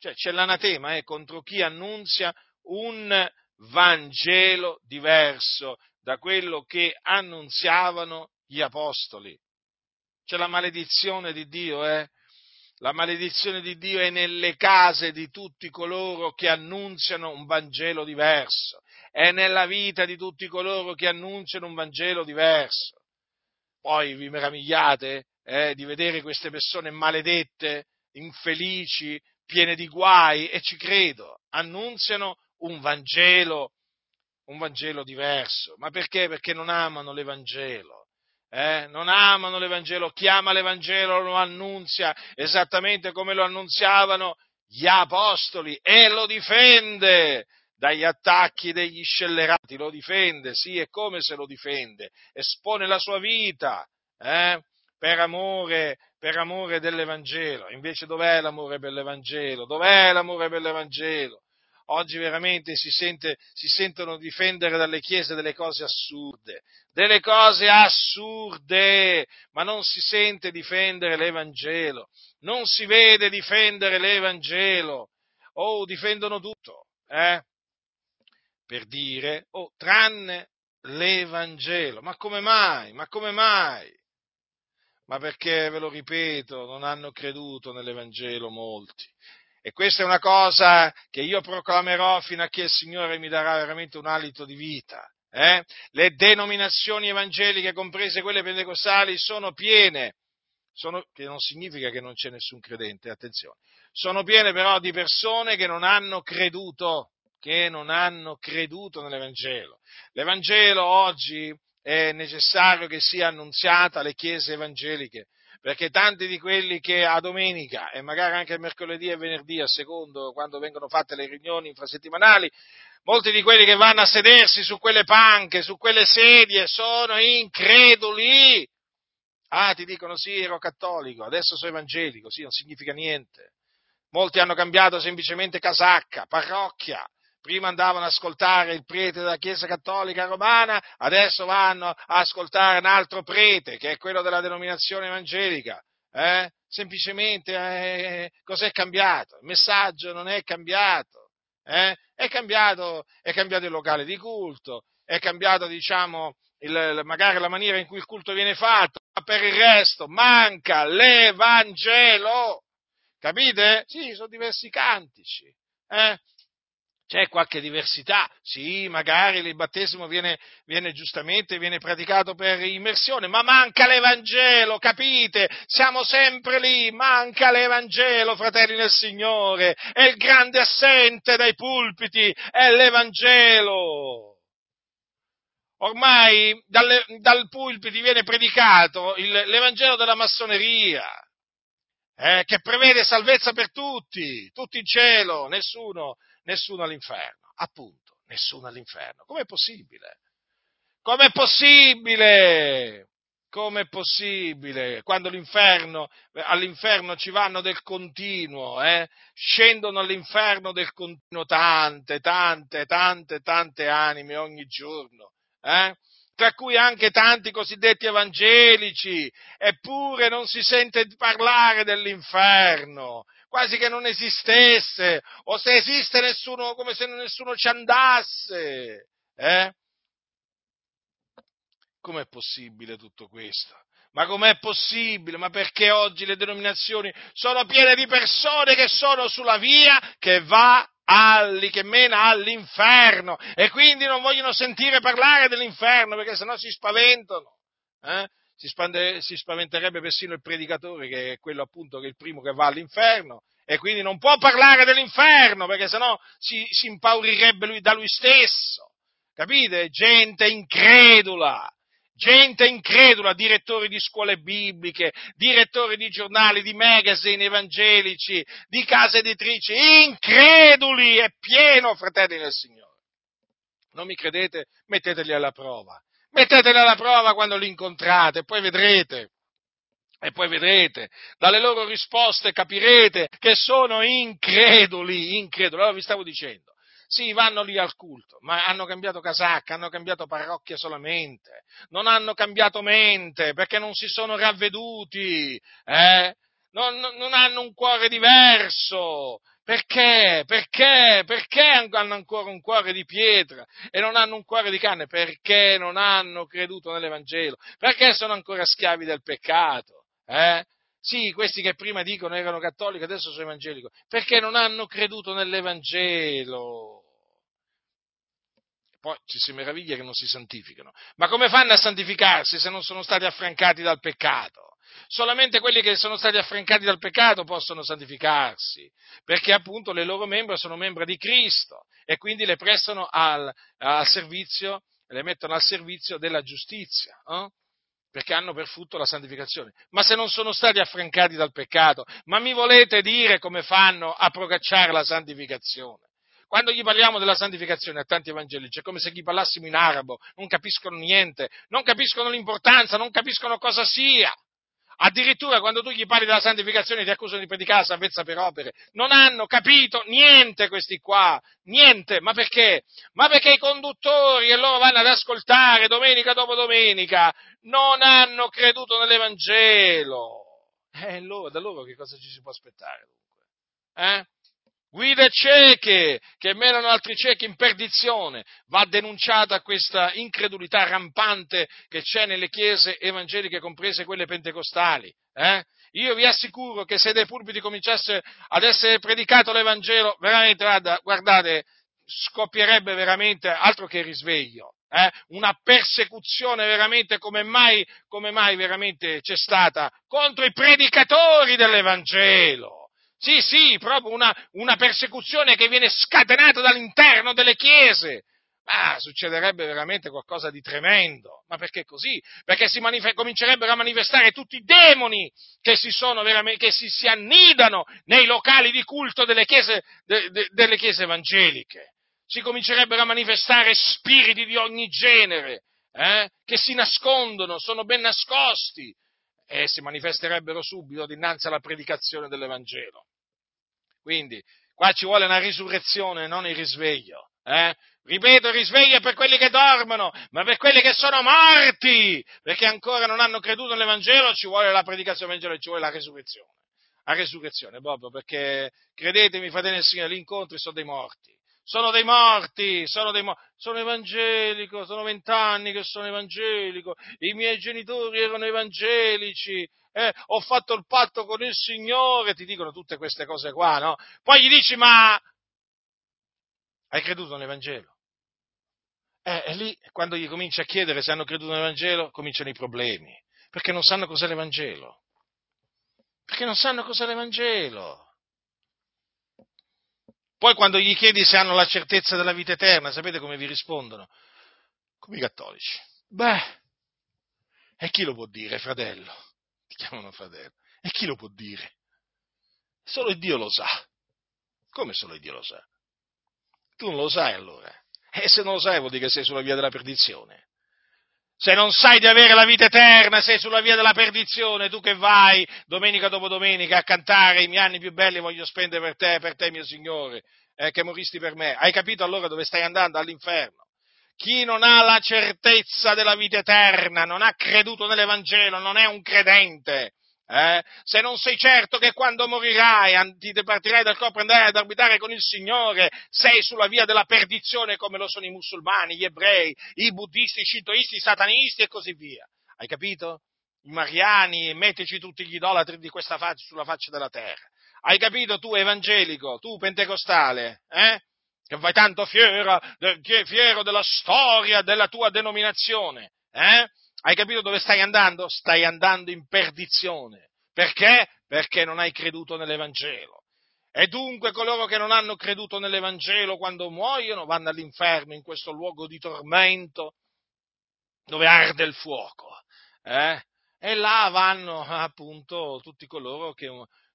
Cioè c'è l'anatema eh, contro chi annunzia un Vangelo diverso da quello che annunziavano gli apostoli. C'è la maledizione di Dio, eh? La maledizione di Dio è nelle case di tutti coloro che annunziano un Vangelo diverso, è nella vita di tutti coloro che annunziano un Vangelo diverso. Poi vi meravigliate eh, di vedere queste persone maledette, infelici, piene di guai, e ci credo, annunziano un Vangelo, un Vangelo diverso. Ma perché? Perché non amano l'Evangelo. Eh? Non amano l'Evangelo, chi ama l'Evangelo lo annunzia esattamente come lo annunziavano gli apostoli e lo difende dagli attacchi degli scellerati, lo difende, sì, è come se lo difende, espone la sua vita eh? per, amore, per amore dell'Evangelo. Invece dov'è l'amore per l'Evangelo? Dov'è l'amore per l'Evangelo? oggi veramente si, sente, si sentono difendere dalle chiese delle cose assurde, delle cose assurde, ma non si sente difendere l'Evangelo, non si vede difendere l'Evangelo, oh, difendono tutto, eh? Per dire, oh, tranne l'Evangelo, ma come mai? Ma come mai? Ma perché, ve lo ripeto, non hanno creduto nell'Evangelo molti. E questa è una cosa che io proclamerò fino a che il Signore mi darà veramente un alito di vita. Eh? Le denominazioni evangeliche, comprese quelle pentecostali, sono piene, sono, che non significa che non c'è nessun credente, attenzione, sono piene però di persone che non hanno creduto, che non hanno creduto nell'Evangelo. L'Evangelo oggi è necessario che sia annunziato alle chiese evangeliche, perché tanti di quelli che a domenica e magari anche mercoledì e venerdì, a secondo quando vengono fatte le riunioni infrasettimanali, molti di quelli che vanno a sedersi su quelle panche, su quelle sedie, sono increduli. Ah, ti dicono sì, ero cattolico, adesso sono evangelico, sì, non significa niente. Molti hanno cambiato semplicemente casacca, parrocchia, prima andavano ad ascoltare il prete della Chiesa Cattolica Romana, adesso vanno a ascoltare un altro prete, che è quello della denominazione evangelica. Eh? Semplicemente eh, cos'è cambiato? Il messaggio non è cambiato. Eh? È, cambiato è cambiato il locale di culto, è cambiato, diciamo, il, magari la maniera in cui il culto viene fatto, ma per il resto manca l'Evangelo. Capite? Sì, sono diversi cantici. Eh? C'è qualche diversità? Sì, magari il battesimo viene, viene, giustamente viene praticato per immersione, ma manca l'Evangelo, capite? Siamo sempre lì, manca l'Evangelo, fratelli nel Signore, è il grande assente dai pulpiti, è l'Evangelo. Ormai dalle, dal pulpiti viene predicato il, l'Evangelo della massoneria, eh, che prevede salvezza per tutti, tutti in cielo, nessuno nessuno all'inferno. Appunto, nessuno all'inferno. Com'è possibile? Com'è possibile? Com'è possibile? Quando all'inferno ci vanno del continuo, eh? scendono all'inferno del continuo tante, tante, tante, tante anime ogni giorno, eh? tra cui anche tanti cosiddetti evangelici, eppure non si sente parlare dell'inferno, quasi che non esistesse, o se esiste nessuno, come se nessuno ci andasse. Eh? Com'è possibile tutto questo? Ma com'è possibile? Ma perché oggi le denominazioni sono piene di persone che sono sulla via che va alli, che mena all'inferno e quindi non vogliono sentire parlare dell'inferno perché sennò si spaventano. Eh? Si, spande, si spaventerebbe persino il predicatore, che è quello appunto che è il primo che va all'inferno, e quindi non può parlare dell'inferno, perché sennò si, si impaurirebbe lui, da lui stesso. Capite? Gente incredula, gente incredula, direttori di scuole bibliche, direttori di giornali, di magazine evangelici, di case editrici, increduli, è pieno, fratelli del Signore. Non mi credete? Metteteli alla prova. Metteteli alla prova quando li incontrate, poi vedrete. E poi vedrete, dalle loro risposte capirete che sono increduli, increduli. Allora vi stavo dicendo, sì, vanno lì al culto, ma hanno cambiato casacca, hanno cambiato parrocchia solamente, non hanno cambiato mente perché non si sono ravveduti, eh? non, non, hanno un cuore diverso, Perché? Perché? Perché hanno ancora un cuore di pietra e non hanno un cuore di carne? Perché non hanno creduto nell'Evangelo? Perché sono ancora schiavi del peccato? Eh? Sì, questi che prima dicono erano cattolici, adesso sono evangelico. Perché non hanno creduto nell'Evangelo? Poi ci si meraviglia che non si santificano. Ma come fanno a santificarsi se non sono stati affrancati dal peccato? Solamente quelli che sono stati affrancati dal peccato possono santificarsi, perché appunto le loro membra sono membra di Cristo e quindi le prestano al, al servizio, le mettono al servizio della giustizia. Eh? perché hanno per frutto la santificazione. Ma se non sono stati affrancati dal peccato, ma mi volete dire come fanno a procacciare la santificazione? Quando gli parliamo della santificazione a tanti evangelici è come se gli parlassimo in arabo, non capiscono niente, non capiscono l'importanza, non capiscono cosa sia. Addirittura quando tu gli parli della santificazione ti accusano di predicare la salvezza per opere. Non hanno capito niente questi qua, niente. Ma perché? Ma perché i conduttori e loro vanno ad ascoltare domenica dopo domenica non hanno creduto nell'Evangelo. E eh, allora, da loro che cosa ci si può aspettare dunque? Eh? Guide cieche che menano altri ciechi in perdizione. Va denunciata questa incredulità rampante che c'è nelle chiese evangeliche, comprese quelle pentecostali. Eh? Io vi assicuro che se dai pulpiti cominciasse ad essere predicato l'Evangelo, veramente, guarda, guardate, scoppierebbe veramente altro che risveglio. Eh? Una persecuzione veramente come mai, come mai veramente c'è stata contro i predicatori dell'Evangelo sì, sì, proprio una, una persecuzione che viene scatenata dall'interno delle chiese. Ma succederebbe veramente qualcosa di tremendo. Ma perché così? Perché si manif- comincerebbero a manifestare tutti i demoni che si, che si, si annidano nei locali di culto delle chiese, de, de, delle chiese evangeliche. Si comincerebbero a manifestare spiriti di ogni genere, eh, che si nascondono, sono ben nascosti e si manifesterebbero subito dinanzi alla predicazione dell'Evangelo. Quindi qua ci vuole una risurrezione, non il risveglio. Eh? Ripeto, il risveglio è per quelli che dormono, ma per quelli che sono morti, perché ancora non hanno creduto nell'Evangelo, ci vuole la predicazione dell'Evangelo, ci vuole la risurrezione. La risurrezione, proprio perché credetemi, fratelli del Signore, gli incontri sono dei morti. Sono dei morti, sono dei morti. Sono evangelico, sono vent'anni che sono evangelico, i miei genitori erano evangelici, eh, ho fatto il patto con il Signore, ti dicono tutte queste cose qua, no? Poi gli dici, ma hai creduto nell'Evangelo? Eh, e lì, quando gli cominci a chiedere se hanno creduto nell'Evangelo, cominciano i problemi, perché non sanno cos'è l'Evangelo. Perché non sanno cos'è l'Evangelo. Poi quando gli chiedi se hanno la certezza della vita eterna, sapete come vi rispondono? Come i cattolici. Beh, e chi lo può dire, fratello? ti chiamano fratello. E chi lo può dire? Solo Dio lo sa. Come solo Dio lo sa? Tu non lo sai allora. E se non lo sai vuol dire che sei sulla via della perdizione. Se non sai di avere la vita eterna, sei sulla via della perdizione, tu che vai domenica dopo domenica a cantare i miei anni più belli voglio spendere per te, per te mio Signore, eh, che moristi per me. Hai capito allora dove stai andando? All'inferno. Chi non ha la certezza della vita eterna, non ha creduto nell'Evangelo, non è un credente. Eh? Se non sei certo che quando morirai ti partirai dal corpo e andrai ad abitare con il Signore, sei sulla via della perdizione come lo sono i musulmani, gli ebrei, i buddisti, i shintoisti, i satanisti e così via. Hai capito? I mariani, mettici tutti gli idolatri di questa faccia sulla faccia della terra. Hai capito tu evangelico, tu pentecostale, eh? che vai tanto fiera, fiero della storia della tua denominazione, eh? Hai capito dove stai andando? Stai andando in perdizione. Perché? Perché non hai creduto nell'Evangelo. E dunque coloro che non hanno creduto nell'Evangelo quando muoiono vanno all'inferno, in questo luogo di tormento, dove arde il fuoco. Eh? E là vanno appunto tutti coloro che,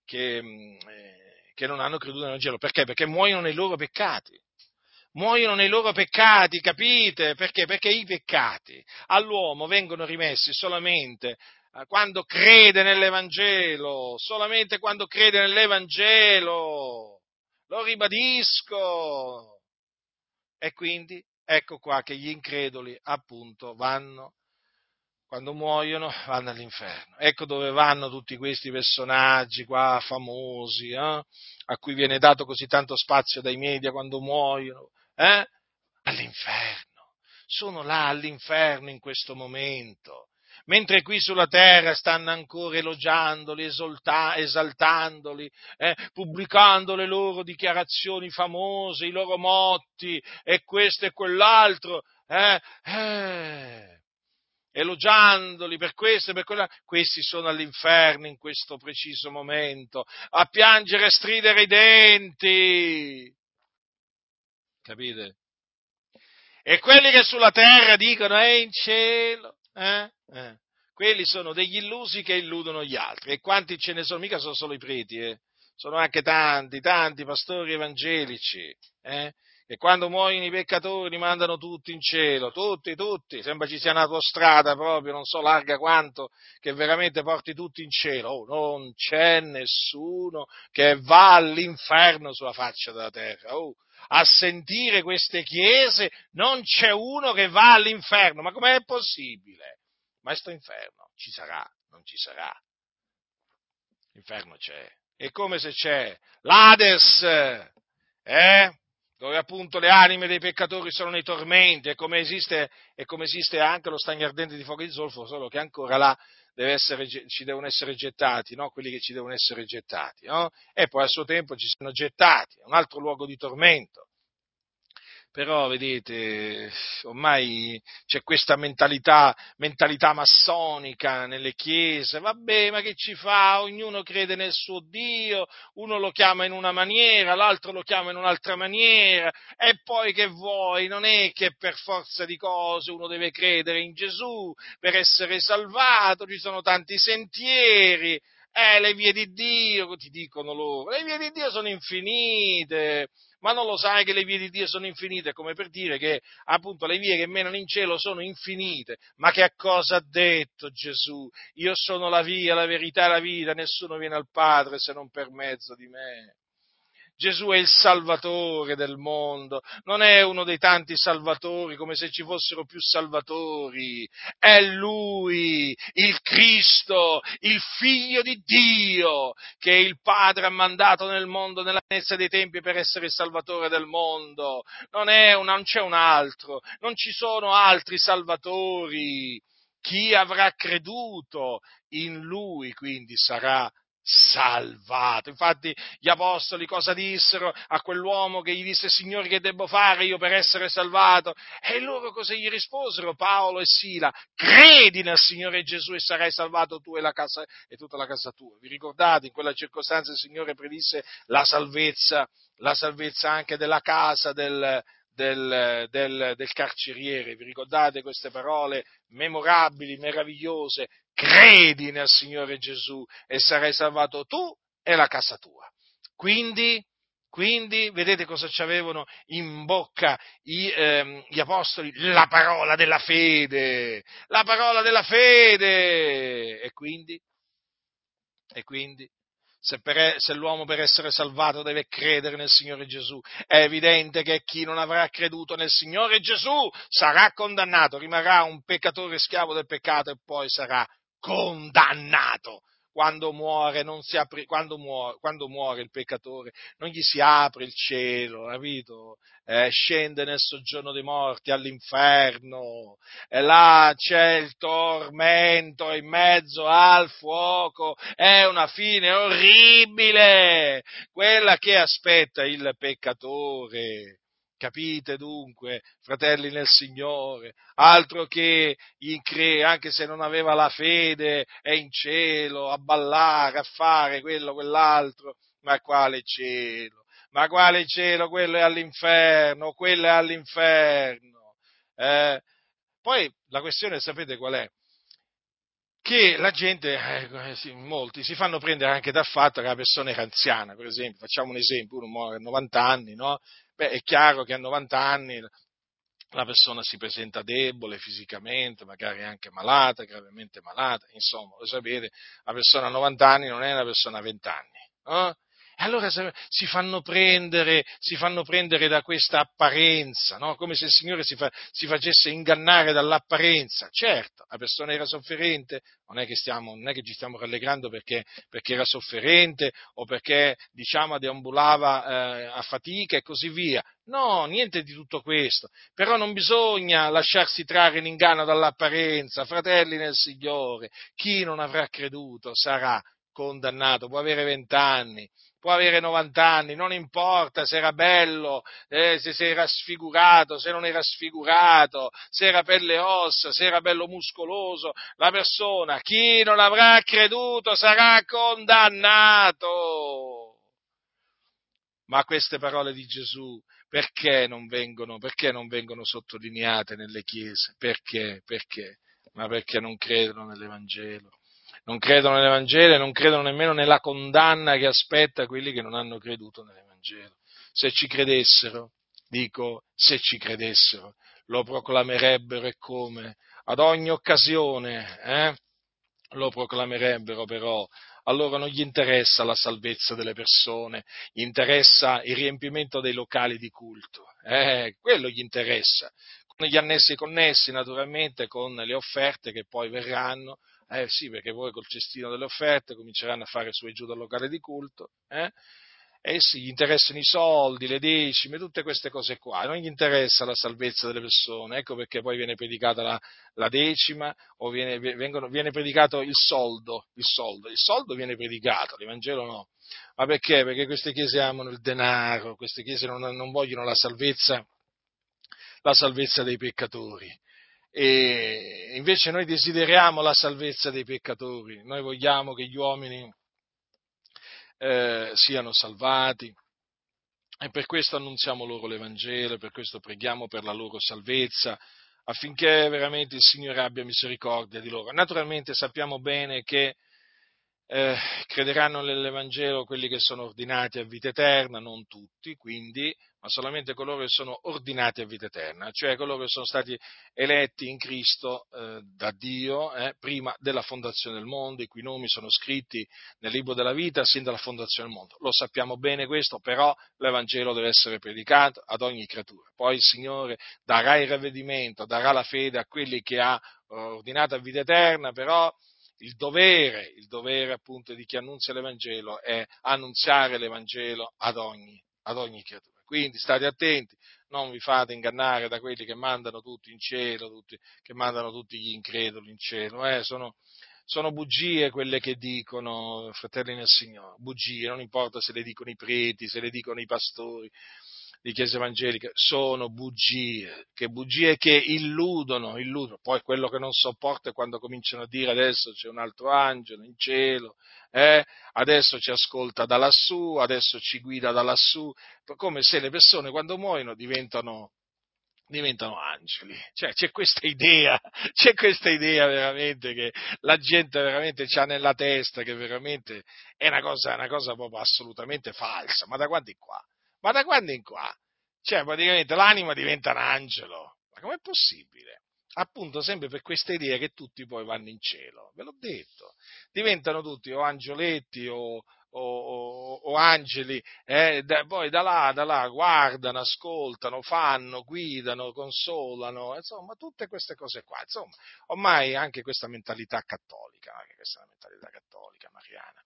che, eh, che non hanno creduto nell'Evangelo. Perché? Perché muoiono nei loro peccati muoiono nei loro peccati, capite? Perché? Perché i peccati all'uomo vengono rimessi solamente eh, quando crede nell'Evangelo, solamente quando crede nell'Evangelo. Lo ribadisco. E quindi ecco qua che gli increduli appunto vanno quando muoiono vanno all'inferno. Ecco dove vanno tutti questi personaggi qua famosi, eh? a cui viene dato così tanto spazio dai media quando muoiono, eh? all'inferno. Sono là all'inferno in questo momento. Mentre qui sulla terra stanno ancora elogiandoli, esolta- esaltandoli, eh? pubblicando le loro dichiarazioni famose, i loro motti, e questo e quell'altro, eh? Eh elogiandoli per questo e per quella, questi sono all'inferno in questo preciso momento, a piangere e stridere i denti. Capite? E quelli che sulla terra dicono è in cielo, eh? Eh. quelli sono degli illusi che illudono gli altri. E quanti ce ne sono? Mica sono solo i preti, eh? sono anche tanti, tanti pastori evangelici, eh? E quando muoiono i peccatori li mandano tutti in cielo, tutti, tutti, sembra ci sia un'autostrada proprio, non so larga quanto, che veramente porti tutti in cielo. Oh, non c'è nessuno che va all'inferno sulla faccia della terra. Oh, a sentire queste chiese non c'è uno che va all'inferno, ma com'è possibile? Ma questo inferno ci sarà, non ci sarà. L'inferno c'è. E come se c'è l'Ades, eh? dove appunto le anime dei peccatori sono nei tormenti e come esiste, e come esiste anche lo stagno ardente di fuoco di zolfo, solo che ancora là essere, ci devono essere gettati, no? quelli che ci devono essere gettati, no? e poi a suo tempo ci sono gettati, un altro luogo di tormento però vedete, ormai c'è questa mentalità, mentalità massonica nelle chiese, vabbè, ma che ci fa? Ognuno crede nel suo Dio, uno lo chiama in una maniera, l'altro lo chiama in un'altra maniera, e poi che vuoi? Non è che per forza di cose uno deve credere in Gesù per essere salvato, ci sono tanti sentieri, eh, le vie di Dio, ti dicono loro, le vie di Dio sono infinite, ma non lo sai che le vie di Dio sono infinite, come per dire che appunto le vie che menano in cielo sono infinite. Ma che cosa ha detto Gesù? Io sono la via, la verità e la vita, nessuno viene al Padre se non per mezzo di me. Gesù è il salvatore del mondo, non è uno dei tanti salvatori come se ci fossero più salvatori, è Lui, il Cristo, il Figlio di Dio, che il Padre ha mandato nel mondo nella pienezza dei tempi per essere il salvatore del mondo, non, una, non c'è un altro, non ci sono altri salvatori. Chi avrà creduto in Lui quindi sarà salvato. Infatti gli apostoli cosa dissero a quell'uomo che gli disse Signore che devo fare io per essere salvato? E loro cosa gli risposero? Paolo e Sila, credi nel Signore Gesù e sarai salvato tu e, la casa, e tutta la casa tua. Vi ricordate in quella circostanza il Signore predisse la salvezza, la salvezza anche della casa del, del, del, del, carceriere. Vi ricordate queste parole memorabili, meravigliose? Credi nel Signore Gesù e sarai salvato tu e la casa tua. Quindi, quindi vedete cosa ci avevano in bocca i, ehm, gli apostoli? La parola della fede, la parola della fede. E quindi, e quindi se, per, se, l'uomo per essere salvato deve credere nel Signore Gesù, è evidente che chi non avrà creduto nel Signore Gesù sarà condannato, rimarrà un peccatore schiavo del peccato e poi sarà condannato quando muore, apre, quando, muore, quando muore, il peccatore, non gli si apre il cielo, capito? Eh, scende nel soggiorno dei morti all'inferno, e là c'è il tormento in mezzo al fuoco, è una fine orribile, quella che aspetta il peccatore. Capite dunque, fratelli nel Signore, altro che incre, anche se non aveva la fede, è in cielo a ballare, a fare quello, quell'altro, ma quale cielo? Ma quale cielo? Quello è all'inferno, quello è all'inferno. Eh? Poi la questione sapete qual è? Che la gente, eh, molti, si fanno prendere anche dal fatto che la persona era anziana, per esempio, facciamo un esempio, uno muore a 90 anni, no? Beh, è chiaro che a 90 anni la persona si presenta debole fisicamente, magari anche malata, gravemente malata, insomma, lo sapete, la persona a 90 anni non è una persona a 20 anni. No? E allora si fanno prendere, si fanno prendere da questa apparenza, no? come se il Signore si, fa, si, facesse ingannare dall'apparenza. Certo, la persona era sofferente, non è che, stiamo, non è che ci stiamo rallegrando perché, perché, era sofferente o perché diciamo deambulava eh, a fatica e così via. No, niente di tutto questo. Però non bisogna lasciarsi trarre in inganno dall'apparenza, fratelli nel Signore. Chi non avrà creduto sarà condannato, può avere vent'anni, può avere 90 anni, non importa se era bello, eh, se, se, era sfigurato, se non era sfigurato, se era per le ossa, se era bello muscoloso, la persona, chi non avrà creduto sarà condannato. Ma queste parole di Gesù perché non vengono, perché non vengono sottolineate nelle chiese? Perché? Perché? Ma perché non credono nell'Evangelo non credono nell'Evangelo e non credono nemmeno nella condanna che aspetta quelli che non hanno creduto nell'Evangelo. Se ci credessero, dico, se ci credessero, lo proclamerebbero e come? Ad ogni occasione, eh? Lo proclamerebbero però. A loro non gli interessa la salvezza delle persone, gli interessa il riempimento dei locali di culto. Eh, quello gli interessa. Con gli annessi connessi, naturalmente, con le offerte che poi verranno, eh sì, perché poi col cestino delle offerte cominceranno a fare su e giù dal locale di culto. Eh? Eh sì, gli interessano i soldi, le decime, tutte queste cose qua, non gli interessa la salvezza delle persone, ecco perché poi viene predicata la, la decima o viene, vengono, viene, predicato il soldo, il soldo, il soldo viene predicato, l'Evangelo no. Ma perché? Perché queste chiese amano il denaro, queste chiese non, non vogliono la salvezza, la salvezza dei peccatori. E invece noi desideriamo la salvezza dei peccatori, noi vogliamo che gli uomini eh, siano salvati e per questo annunziamo loro l'Evangelo, per questo preghiamo per la loro salvezza, affinché veramente il Signore abbia misericordia di loro. Naturalmente sappiamo bene che eh, crederanno nell'Evangelo quelli che sono ordinati a vita eterna, non tutti, quindi ma solamente coloro che sono ordinati a vita eterna, cioè coloro che sono stati eletti in Cristo eh, da Dio eh, prima della fondazione del mondo, i cui nomi sono scritti nel libro della vita sin dalla fondazione del mondo. Lo sappiamo bene questo, però l'Evangelo deve essere predicato ad ogni creatura. Poi il Signore darà il ravvedimento, darà la fede a quelli che ha eh, ordinato a vita eterna, però il dovere, il dovere appunto di chi annunzia l'Evangelo è annunziare l'Evangelo ad ogni, ad ogni creatura. Quindi state attenti, non vi fate ingannare da quelli che mandano tutti in cielo, tutti, che mandano tutti gli increduli in cielo. Eh, sono, sono bugie quelle che dicono, fratelli nel Signore, bugie, non importa se le dicono i preti, se le dicono i pastori, di chiese evangeliche sono bugie, che bugie che illudono, illudono. Poi quello che non sopporta è quando cominciano a dire adesso c'è un altro angelo in cielo, eh? adesso ci ascolta da lassù, adesso ci guida da lassù, come se le persone quando muoiono diventano, diventano angeli. Cioè, c'è questa idea, c'è questa idea veramente che la gente veramente ha nella testa, che veramente è una cosa, una cosa proprio assolutamente falsa. Ma da quando è qua? Ma da quando in qua? Cioè, praticamente l'anima diventa un angelo. Ma com'è possibile? Appunto, sempre per questa idea che tutti poi vanno in cielo. Ve l'ho detto. Diventano tutti o angioletti o, o, o, o angeli, eh, da, poi da là, da là guardano, ascoltano, fanno, guidano, consolano, insomma, tutte queste cose qua. Insomma, ormai anche questa mentalità cattolica, anche questa mentalità cattolica mariana,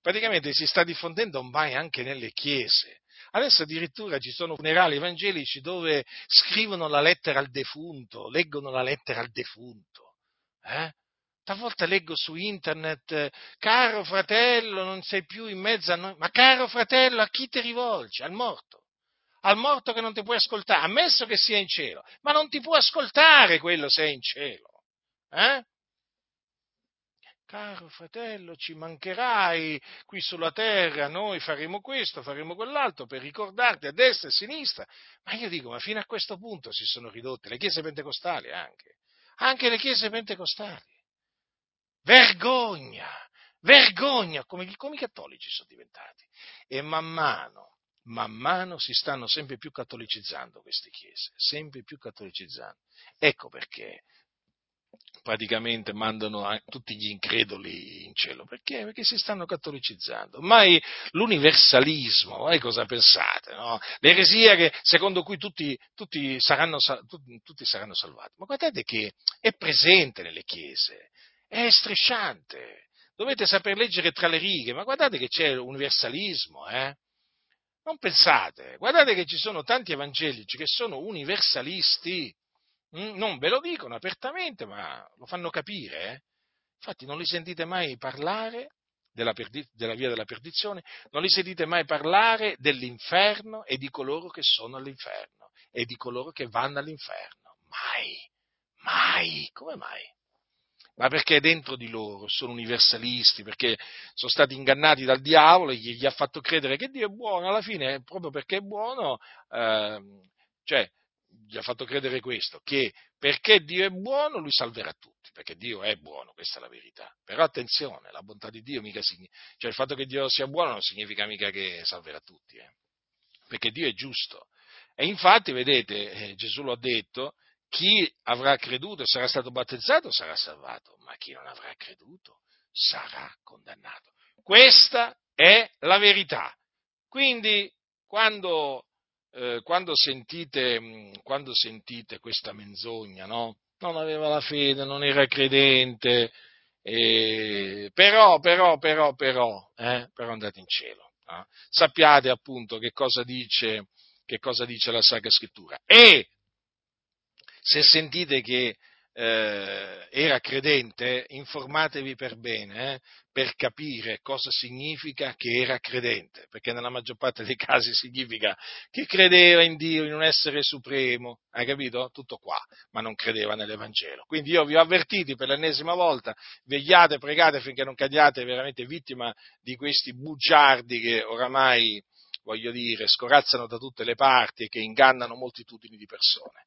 praticamente si sta diffondendo ormai anche nelle chiese. Adesso addirittura ci sono funerali evangelici dove scrivono la lettera al defunto, leggono la lettera al defunto. Eh? Talvolta leggo su internet, caro fratello, non sei più in mezzo a noi, ma caro fratello, a chi ti rivolgi? Al morto. Al morto che non ti puoi ascoltare, ammesso che sia in cielo, ma non ti può ascoltare quello se è in cielo. Eh? Caro fratello, ci mancherai qui sulla terra, noi faremo questo, faremo quell'altro per ricordarti a destra e a sinistra. Ma io dico, ma fino a questo punto si sono ridotte le chiese pentecostali anche, anche le chiese pentecostali. Vergogna, vergogna, come, come i cattolici sono diventati. E man mano, man mano si stanno sempre più catolicizzando queste chiese, sempre più catolicizzando. Ecco perché praticamente mandano tutti gli increduli in cielo. Perché? Perché si stanno cattolicicizzando. Ormai l'universalismo, voi cosa pensate? No? L'eresia che, secondo cui tutti, tutti, saranno, tutti, saranno salvati. Ma guardate che è presente nelle chiese, è strisciante. Dovete saper leggere tra le righe, ma guardate che c'è universalismo, eh? Non pensate, guardate che ci sono tanti evangelici che sono universalisti, non ve lo dicono apertamente, ma lo fanno capire. Eh? Infatti non li sentite mai parlare della, perdi- della, via della perdizione, non li sentite mai parlare dell'inferno e di coloro che sono all'inferno e di coloro che vanno all'inferno. Mai, mai, come mai? ma perché dentro di loro sono universalisti, perché sono stati ingannati dal diavolo e gli, ha fatto credere che Dio è buono, alla fine proprio perché è buono, eh, cioè gli ha fatto credere questo, che perché Dio è buono lui salverà tutti, perché Dio è buono, questa è la verità. Però attenzione, la bontà di Dio mica significa, cioè il fatto che Dio sia buono non significa mica che salverà tutti, eh, perché Dio è giusto. E infatti, vedete, eh, Gesù lo ha detto, chi avrà creduto e sarà stato battezzato sarà salvato, ma chi non avrà creduto sarà condannato. Questa è la verità. Quindi, quando, eh, quando, sentite, mm, quando sentite, questa menzogna, no? Non aveva la fede, non era credente, eh, però, però, però, però, eh, però andate in cielo. Sappiate appunto che cosa dice, che cosa dice la Sacra Scrittura. E se sentite che eh, era credente, informatevi per bene, eh, per capire cosa significa che era credente, perché nella maggior parte dei casi significa che credeva in Dio, in un essere supremo, hai capito? Tutto qua, ma non credeva nell'Evangelo. Quindi io vi ho avvertiti per l'ennesima volta, vegliate, pregate finché non cadiate veramente vittima di questi bugiardi che oramai, voglio dire, scorazzano da tutte le parti e che ingannano moltitudini di persone.